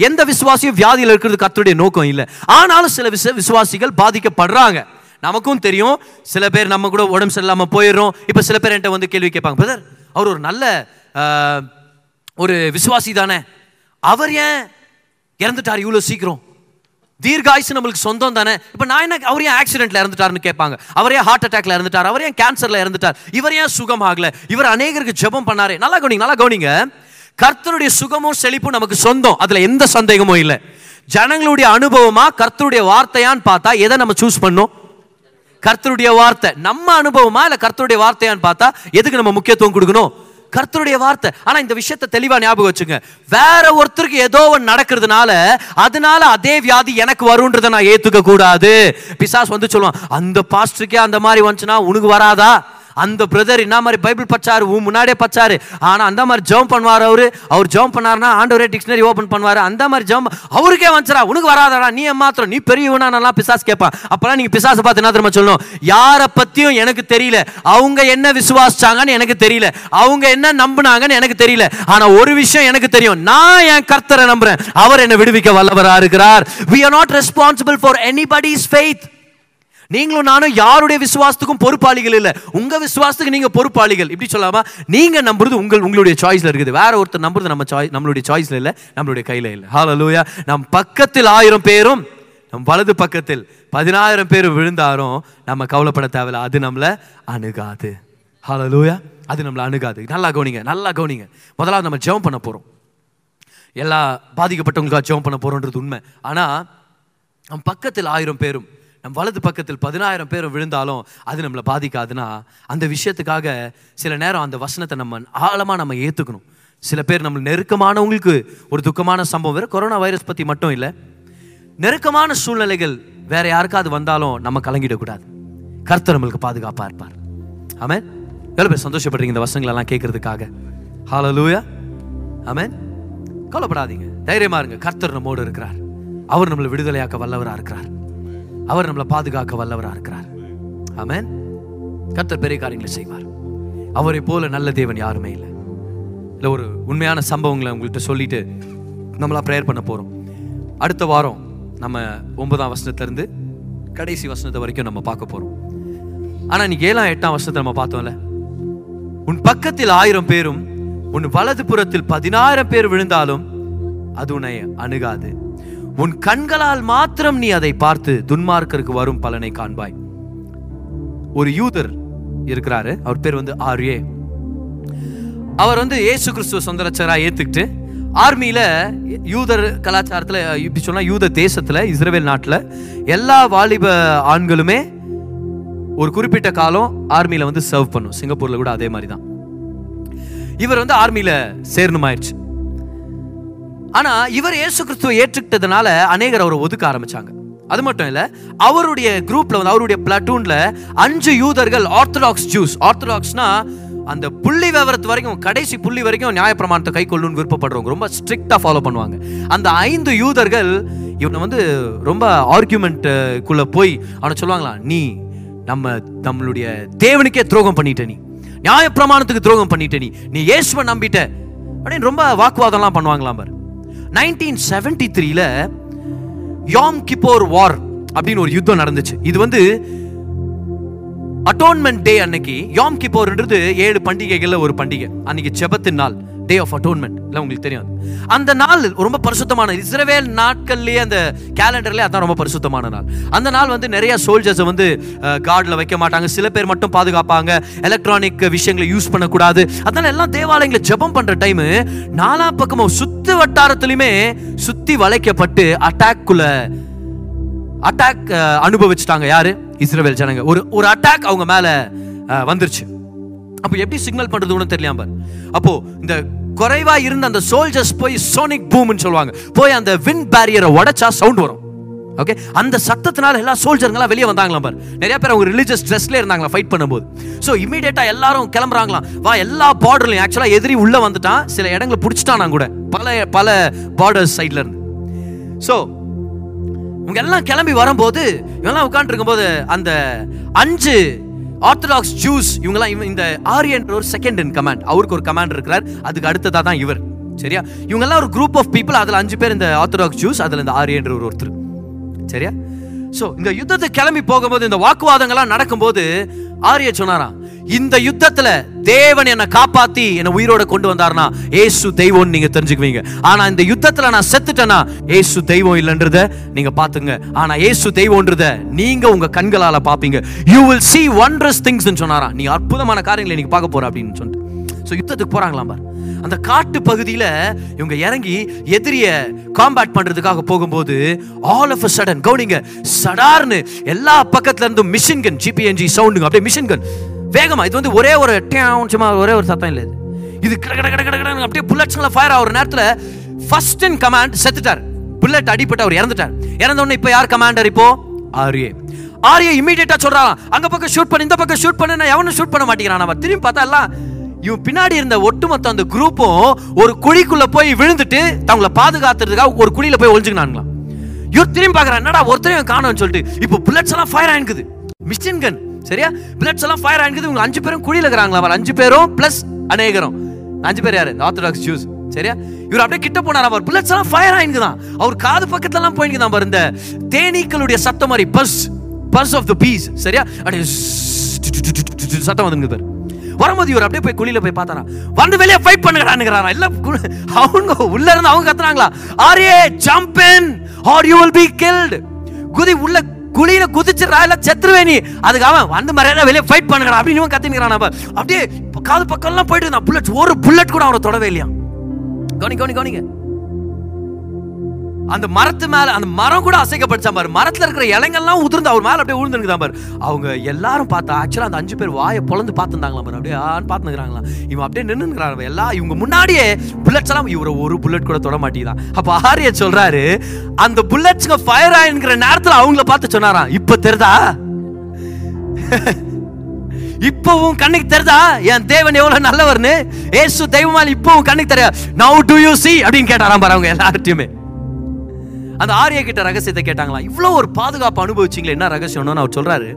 எந்த விசுவாசியும் வியாதியில் இருக்கிறது கர்த்தருடைய நோக்கம் இல்லை. ஆனாலும் சில விச விசுவாசிகள் பாதிக்கப்படுறாங்க. நமக்கும் தெரியும். சில பேர் நம்ம கூட உடம்பு சரியில்லாமல் போயிடுறோம். இப்போ சில பேர் என்கிட்ட வந்து கேள்வி கேட்பாங்க. பிரதர் அவர் ஒரு நல்ல ஒரு விசுவாசி தானே. அவர் ஏன் இறந்துட்டார் இவ்வளோ சீக்கிரம்? தீர்காயுசு நம்மளுக்கு சொந்தம் தானே? இப்போ நான் என்ன அவர் ஏன் ஆக்சிடென்ட்ல இறந்துட்டாருன்னு கேட்பாங்க. அவர் ஏன் ஹார்ட் அட்டாக்ல இறந்துட்டார்? அவர் ஏன் கேன்சர்ல இறந்துட்டார்? இவர் ஏன் சுகம் ஆகல? இவர் அநேகருக்கு ஜெபம் பண்ணாரு. நல்லா கவனிங்க நல்லா கவனிங்க. கர்த்தருடைய சுகமும் செழிப்பும் நமக்கு சொந்தம். அதுல எந்த சந்தேகமும் இல்லை. ஜனங்களுடைய அனுபவமா கர்த்தருடைய வார்த்தையான்னு பார்த்தா எதை நம்ம சூஸ் பண்ணோம்? கர்த்தருடைய வார்த்தை. நம்ம அனுபவமா இல்லை கர்த்தருடைய வார்த்தையான்னு பார்த்தா எதுக்கு நம்ம முக்கியத்துவம் கொடுக்கணும்? கர்த்தருடைய வார்த்தை. ஆனா இந்த விஷயத்தை தெளிவா ஞாபகம் வச்சுங்க. வேற ஒருத்தருக்கு ஏதோ ஒன்று நடக்கிறதுனால அதனால அதே வியாதி எனக்கு வரும்ன்றதை நான் ஏத்துக்க கூடாது பிசாஸ் வந்து சொல்லுவான் அந்த பாஸ்டருக்கே அந்த மாதிரி வந்துச்சுன்னா உனக்கு வராதா? அந்த பிரதர் என்ன மாதிரி பைபிள் பச்சாரு உன் முன்னாடியே பச்சாரு ஆனால் அந்த மாதிரி ஜெபம் பண்ணுவார் அவரு. அவர் ஜெபம் பண்ணாருன்னா ஆண்டவரே டிக்ஷனரி ஓபன் பண்ணுவாரு. அந்த மாதிரி ஜெபம் அவருக்கே வந்துச்சா உனக்கு வராதடா. நீ மாத்திரம். நீ பெரியவனா நல்லா பிசாஸ் கேட்பான். அப்பெல்லாம் நீங்கள் பிசாசை பார்த்து என்ன தெரியுமா சொல்லணும்? யாரை பற்றியும் எனக்கு தெரியல. அவங்க என்ன விசுவாசிச்சாங்கன்னு எனக்கு தெரியல. அவங்க என்ன நம்புனாங்கன்னு எனக்கு தெரியல. ஆனால் ஒரு விஷயம் எனக்கு தெரியும். நான் என் கர்த்தரை நம்புறேன். அவர் என்னை விடுவிக்க வல்லவராக இருக்கிறார். We are not responsible for anybody's faith நீங்களும் நானும் யாருடைய விசுவாசத்துக்கும் பொறுப்பாளிகள் இல்லை. உங்க விசுவாசத்துக்கு நீங்க பொறுப்பாளிகள். இப்படி சொல்லாமா நீங்க நம்புறது உங்கள் உங்களுடைய சாய்ஸ்ல இருக்குது. வேற ஒருத்தர் நம்புறது நம்ம சாய் நம்மளுடைய சாய்ஸ்ல இல்லை நம்மளுடைய கையில இல்ல. லூயா நம் பக்கத்தில் ஆயிரம் பேரும் நம் வலது பக்கத்தில் பதினாயிரம் பேர் விழுந்தாரும் நம்ம கவலைப்பட தேவையில்ல. அது நம்மளை அணுகாது. ஹalleluya அது நம்மளை அணுகாது. நல்லா கவனிங்க நல்லா கவனிங்க. முதலாவது நம்ம ஜெபம் பண்ண போறோம். எல்லா பாதிக்கப்பட்டவங்களுக்காக ஜெபம் பண்ண போறோன்றது உண்மை. ஆனா நம் பக்கத்தில் ஆயிரம் பேரும் நம் வலது பக்கத்தில் பதினாயிரம் பேர் விழுந்தாலும் அது நம்மளை பாதிக்காதுன்னா அந்த விஷயத்துக்காக சில நேரம் அந்த வசனத்தை நம்ம ஆழமாக நம்ம ஏற்றுக்கணும் சில பேர் நம்ம நெருக்கமானவங்களுக்கு ஒரு துக்கமான சம்பவம். வேறு கொரோனா வைரஸ் பற்றி மட்டும் இல்லை. நெருக்கமான சூழ்நிலைகள் வேற யாருக்காவது வந்தாலும் நம்ம கலங்கிடக்கூடாது. கர்த்தர் நம்மளுக்கு பாதுகாப்பாக இருப்பார். ஆமேன். எவ்வளோ பேர் சந்தோஷப்படுறீங்க இந்த வசனங்களெல்லாம் கேட்கறதுக்காக? ஹாலோ லூயா ஆமேன். கவலைப்படாதீங்க. தைரியமா இருங்க. கர்த்தர் நம்மோடு இருக்கிறார். அவர் நம்மளை விடுதலையாக்க வல்லவரா இருக்கிறார். அவர் நம்மளை பாதுகாக்க வல்லவராக இருக்கிறார். ஆமேன். கர்த்தர் பெரிய காரியங்களை செய்வார். அவரை போல நல்ல தேவன் யாருமே இல்லை. இல்லை ஒரு உண்மையான சம்பவங்களை உங்கள்கிட்ட சொல்லிட்டு நம்மளா ப்ரேயர் பண்ண போகிறோம் அடுத்த வாரம் நம்ம ஒன்பதாம் வசனத்திலிருந்து கடைசி வசனத்தை வரைக்கும் நம்ம பார்க்க போகிறோம் ஆனால் இன்னைக்கு ஏழாம் எட்டாம் வருஷத்தை நம்ம பார்த்தோம்ல? உன் பக்கத்தில் ஆயிரம் பேரும் உன் வலது புறத்தில் பதினாயிரம் பேர் விழுந்தாலும் அது உன்னை அணுகாது. உன் கண்களால் மாத்திரம் நீ அதை பார்த்து துன்மார்க்கருக்கு வரும் பலனை காண்பாய். ஒரு யூதர் இருக்கிறாரு. அவர் பேர் வந்து ஆர்யே. அவர் வந்து இயேசு கிறிஸ்துவ சொந்தரச்சரா ஏற்றுக்கிட்டு ஏத்துக்கிட்டு ஆர்மியில யூதர் கலாச்சாரத்துல இப்படி சொன்னா யூத தேசத்துல இஸ்ரேல் நாட்டில் எல்லா வாலிப ஆண்களுமே ஒரு குறிப்பிட்ட காலம் ஆர்மியில வந்து சர்வ் பண்ணும். சிங்கப்பூர்ல கூட அதே மாதிரி தான் இவர் வந்து ஆர்மியில சேரணுமாயிருச்சு. ஆனா இவர் இயேசு கிறிஸ்துவை ஏற்றுக்கிட்டதுனால அநேகர் அவரை ஒதுக்க ஆரம்பிச்சாங்க. அது மட்டும் இல்ல அவருடைய குரூப்ல வந்து அவருடைய பிளாட்டூன்ல அஞ்சு யூதர்கள் ஆர்த்தடாக்ஸ் ஜூஸ் ஆர்த்தடாக்ஸ்னா அந்த புள்ளி விவரத்து வரைக்கும் கடைசி புள்ளி வரைக்கும் நியாயப்பிரமாணத்தை கை கொள்ளுன்னு விருப்பப்படுறவங்க ரொம்ப ஸ்ட்ரிக்டா ஃபாலோ பண்ணுவாங்க. அந்த ஐந்து யூதர்கள் இவனை வந்து ரொம்ப ஆர்கியூமெண்ட்டுக்குள்ளே போய் அவனை சொல்லுவாங்களா நீ நம்ம நம்மளுடைய தேவனுக்கே துரோகம் பண்ணிட்ட நீ. நியாயப்பிரமாணத்துக்கு துரோகம் பண்ணிட்ட நீ. நீ இயேசுவை நம்பிட்ட. அப்படின்னு ரொம்ப வாக்குவாதம்லாம் பண்ணுவாங்களாம் பாரு. நைன்டீன் செவன்டி த்ரீல யாம் கிப்போர் வார் அப்படின்னு ஒரு யுத்தம் நடந்துச்சு. இது வந்து அட்டோன்மெண்ட் டே அன்னைக்கு. யாம் கிப்போர்ன்றது ஏழு பண்டிகைகள்ல ஒரு பண்டிகை. அன்னைக்கு ஜெபத்தின் நாள். டே ஆஃப் அட்டோன்மெண்ட் இல்லை உங்களுக்கு தெரியும் அந்த நாள் ரொம்ப பரிசுத்தமான இஸ்ரவேல் நாட்கள்லேயே அந்த கேலண்டர்லேயே அதான் ரொம்ப பரிசுத்தமான நாள். அந்த நாள் வந்து நிறைய சோல்ஜர்ஸை வந்து கார்டில் வைக்க மாட்டாங்க. சில பேர் மட்டும் பாதுகாப்பாங்க. எலக்ட்ரானிக் விஷயங்களை யூஸ் பண்ணக்கூடாது. அதனால எல்லாம் தேவாலயங்களை ஜெபம் பண்ணுற டைமு நாலா பக்கமும் சுத்து வட்டாரத்துலையுமே சுற்றி வளைக்கப்பட்டு அட்டாக்குள்ள அட்டாக் அனுபவிச்சிட்டாங்க. யாரு? இஸ்ரேவேல் ஜனங்க. ஒரு ஒரு அட்டாக் அவங்க மேலே வந்துருச்சு. அப்போ எப்படி சிக்னல் பண்ணுறது ஒன்றும் தெரியல அப்போ இந்த குறைவா இருந்த அந்த சோல்ஜர்ஸ் போய் சோனிக் பூம்னு சொல்லுவாங்க. போய் அந்த வின் பேரியரை உடைச்சா சவுண்ட் வரும். ஓகே அந்த சத்தத்தினால எல்லா சோல்ஜருங்களாம் வெளியே வந்தாங்களாம் பாரு நிறைய பேர் அவங்க ரிலீஜியஸ் ட்ரெஸ்ல இருந்தாங்களா ஃபைட் பண்ணும்போது. ஸோ இமீடியட்டா எல்லாரும் கிளம்புறாங்களாம். வா எல்லா பார்டர்லையும் ஆக்சுவலாக எதிரி உள்ள வந்துட்டான். சில இடங்களை பிடிச்சிட்டானா கூட. பல பல பார்டர்ஸ் சைட்ல இருந்து. ஸோ இவங்க எல்லாம் கிளம்பி வரும்போது இவங்கெல்லாம் உட்காந்துருக்கும் போது அந்த அஞ்சு ஆர்த்தடாக்ஸ் ஜூஸ் இவங்கெல்லாம் இவன் இந்த ஆரியன் ஒரு செகண்ட் இன் கமாண்ட் அவருக்கு ஒரு கமாண்ட் இருக்கிறார். அதுக்கு அடுத்ததாக தான் இவர். சரியா? இவங்கெல்லாம் ஒரு குரூப் ஆஃப் பீப்புள் அதில் அஞ்சு பேர் இந்த ஆர்த்தடாக்ஸ் ஜூஸ் அதில் இந்த ஆரியன்ற ஒரு ஒருத்தர். சரியா? ஸோ இந்த யுத்தத்தை கிளம்பி போகும்போது இந்த வாக்குவாதங்கள்லாம் நடக்கும்போது ஆரிய சொன்னாராம் இந்த யுத்தத்துல தேவன் என்னை காப்பாத்தி என்னை உயிரோட கொண்டு வந்தார்னா ஏசு தெய்வம்னு நீங்க தெரிஞ்சுக்குவீங்க. ஆனா இந்த யுத்தத்துல நான் செத்துட்டேனா ஏசு தெய்வம் இல்லைன்றத நீங்க பாத்துங்க ஆனா ஏசு தெய்வம்ன்றத நீங்க உங்க கண்களால பாப்பீங்க you will see wondrous things சொன்னாரா நீ அற்புதமான காரியங்களை நீங்க பார்க்க போற அப்படின்னு சொல்லிட்டு. ஸோ யுத்தத்துக்கு போறாங்களாம் பாரு. அந்த காட்டு பகுதியில் இவங்க இறங்கி எதிரிய காம்பேட் பண்றதுக்காக போகும்போது ஆல் ஆஃப் சடன் கவுனிங்க சடார்னு எல்லா பக்கத்துல இருந்தும் மிஷின் கன் ஜிபிஎன்ஜி சவுண்டுங்க அப்படியே மிஷின் கன் வேகமா இது வந்து ஒரே ஒரு டேன் சும்மா ஒரே ஒரு சத்தம் இல்லை இது. இது கட கட கட கட அப்படியே புல்லட்ஸ்களை ஃபயர் ஆகிற நேரத்தில் ஃபர்ஸ்ட் இன் கமாண்ட் செத்துட்டார். புல்லட் அடிபட்டு அவர் இறந்துட்டார். இறந்த உடனே இப்போ யார் கமாண்டர் இப்போ? ஆர்ஏ ஆர்ஏ இமீடியட்டா சொல்றான். அங்க பக்கம் ஷூட் பண்ணு இந்த பக்கம் ஷூட் பண்ணு நான் எவனும் ஷூட் பண்ண மாட்டேங்கிறான். அவன் திரும்பி பார்த்தா எல்லாம் இவன் பின்னாடி இருந்த ஒட்டுமொத்த அந்த குரூப்பும் ஒரு குழிக்குள்ள போய் விழுந்துட்டு தங்களை பாதுகாத்துறதுக்காக ஒரு குழியில போய் ஒழிஞ்சுக்கினாங்களாம் இவர் திரும்பி பார்க்குறான் என்னடா ஒருத்தரையும் காணோம்னு சொல்லிட்டு. இப்போ புல்லட்ஸ் எல்லாம் ஃபயர் ஆயிருக்குது மிஷின் கன் சரியா? பிளட்ஸ் எல்லாம் ஃபயர் ஆயிருக்குது இவங்க அஞ்சு பேரும் குழியில இருக்கிறாங்களா அவர் அஞ்சு பேரும் பிளஸ் அநேகரும். அஞ்சு பேர் யாரு? ஆர்த்தடாக்ஸ் ஜூஸ் சரியா? இவர் அப்படியே கிட்ட போனார் அவர் புல்லட்ஸ் எல்லாம் ஃபயர் ஆயிருக்குதான் அவர் காது பக்கத்துல எல்லாம் போயிருக்குதான் பாரு. இந்த தேனீக்களுடைய சத்தம் மாதிரி buzz buzz of the bees சரியா? அப்படியே சத்தம் வந்துங்க பாரு. வரும்போது இவர் அப்படியே போய் குழியில போய் பார்த்தாரா வந்து வெளியே ஃபைட் பண்ணுங்கடான்னுங்கிறாரா இல்ல அவங்க உள்ள இருந்து அவங்க கத்துறாங்களா? ஆரியே jump in or you will be killed குதி உள்ள குழியில குதிச்சிடறா இல்ல செத்துருவே நீ. அதுக்கு அவன் வந்து மரியாதை வெளியே ஃபைட் பண்ணுங்கடா அப்படின்னு இவன் கத்தினுக்கிறான் அப்படியே காது பக்கம்லாம் போயிட்டு இருந்தான். புல்லட் ஒரு புல்லட் கூட அவனை தொடவே இல்லையா கவனி கவனி கவனிங்க. அந்த மரத்து மேல அந்த மரம் கூட அசைக்கப்பட்டுச்சான் பாரு. மரத்துல இருக்கிற இலைங்கள்லாம் உதிர்ந்து அவர் மேல அப்படியே விழுந்துருக்குதான் பாரு. அவங்க எல்லாரும் பார்த்தா ஆக்சுவலா அந்த அஞ்சு பேர் வாயை பொழந்து பார்த்துருந்தாங்களா பாரு. அப்படியே ஆன்னு பார்த்துக்கிறாங்களா இவன் அப்படியே நின்னுங்கிறாங்க எல்லாம் இவங்க முன்னாடியே புல்லட்ஸ் எல்லாம் இவரை ஒரு புல்லட் கூட தொட மாட்டேங்குதான். அப்ப ஆரிய சொல்றாரு அந்த புல்லட்ஸ்ங்க ஃபயர் ஆயின்கிற நேரத்துல அவங்கள பார்த்து சொன்னாராம் இப்ப தெரிதா? இப்பவும் கண்ணுக்கு தெரிதா? என் தேவன் எவ்வளவு நல்லவர்னு? ஏசு தெய்வமால் இப்பவும் கண்ணுக்கு தெரியா நவு டு யூ சி அப்படின்னு கேட்டாராம் பாரு அவங்க எல்லார்ட்டையுமே. அந்த ஆரியா கிட்ட ரகசியத்தை கேட்டாங்களா? இவ்வளோ ஒரு பாதுகாப்பு அனுபவிச்சிங்களே என்ன ரகசியம்னு அவர் சொல்கிறாரு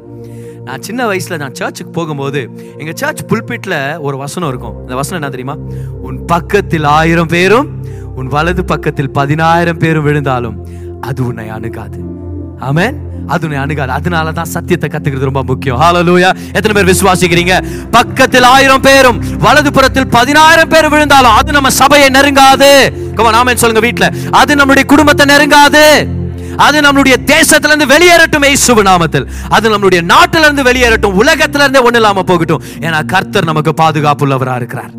நான் சின்ன வயசில் நான் சர்ச்சுக்கு போகும்போது எங்கள் சர்ச் புல்பிட்டில் ஒரு வசனம் இருக்கும். அந்த வசனம் என்ன தெரியுமா? உன் பக்கத்தில் ஆயிரம் பேரும் உன் வலது பக்கத்தில் பதினாயிரம் பேரும் விழுந்தாலும் அது உன்னை அணுகாது. ஆமேன். அது அணுகாது. அதனால தான் சத்தியத்தை கத்துக்கிறது ரொம்ப முக்கியம். ஹாலலூயா எத்தனை பேர் விசுவாசிக்கிறீங்க? பக்கத்தில் ஆயிரம் பேரும் வலது புறத்தில் பதினாயிரம் பேர் விழுந்தாலும் அது நம்ம சபையை நெருங்காது. நாம சொல்லுங்க வீட்டுல அது நம்மளுடைய குடும்பத்தை நெருங்காது. அது நம்மளுடைய தேசத்துல இருந்து வெளியேறட்டும் இயேசுவு நாமத்தில். அது நம்மளுடைய நாட்டில இருந்து வெளியேறட்டும் உலகத்துல இருந்து ஒண்ணு இல்லாம போகட்டும். ஏன்னா கர்த்தர் நமக்கு பாதுகாப்புள்ளவரா இருக்கிறார்.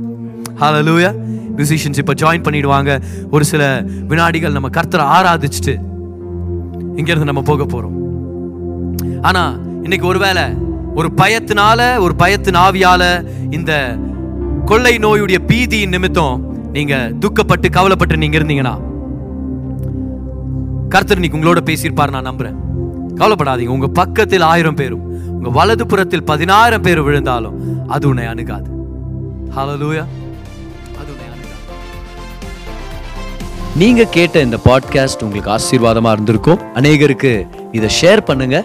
ஹalleluya மியூசிஷியன்ஸ் இப்ப ஜாயின் பண்ணிடுவாங்க. ஒரு சில வினாடிகள் நம்ம கர்த்தரை ஆராதிச்சுட்டு இங்க இருந்து நம்ம போக போறோம். ஆனால் இன்னைக்கு ஒருவேளை ஒரு பயத்தினால ஒரு பயத்தின் ஆவியால இந்த கொள்ளை நோயுடைய பீதியின் நிமித்தம் நீங்க துக்கப்பட்டு கவலைப்பட்டு நீங்க இருந்தீங்கன்னா கர்த்தர் இன்னைக்கு உங்களோட பேசியிருப்பார் நான் நம்புறேன். கவலைப்படாதீங்க. உங்க பக்கத்தில் ஆயிரம் பேரும் உங்க வலது புறத்தில் பதினாயிரம் பேர் விழுந்தாலும் அது உன்னை அணுகாது. ஹலலூயா அது உன்னை அணுகாது. நீங்க கேட்ட இந்த பாட்காஸ்ட் உங்களுக்கு ஆசீர்வாதமா இருந்திருக்கும். அநேகருக்கு இதை ஷேர் பண்ணுங்க.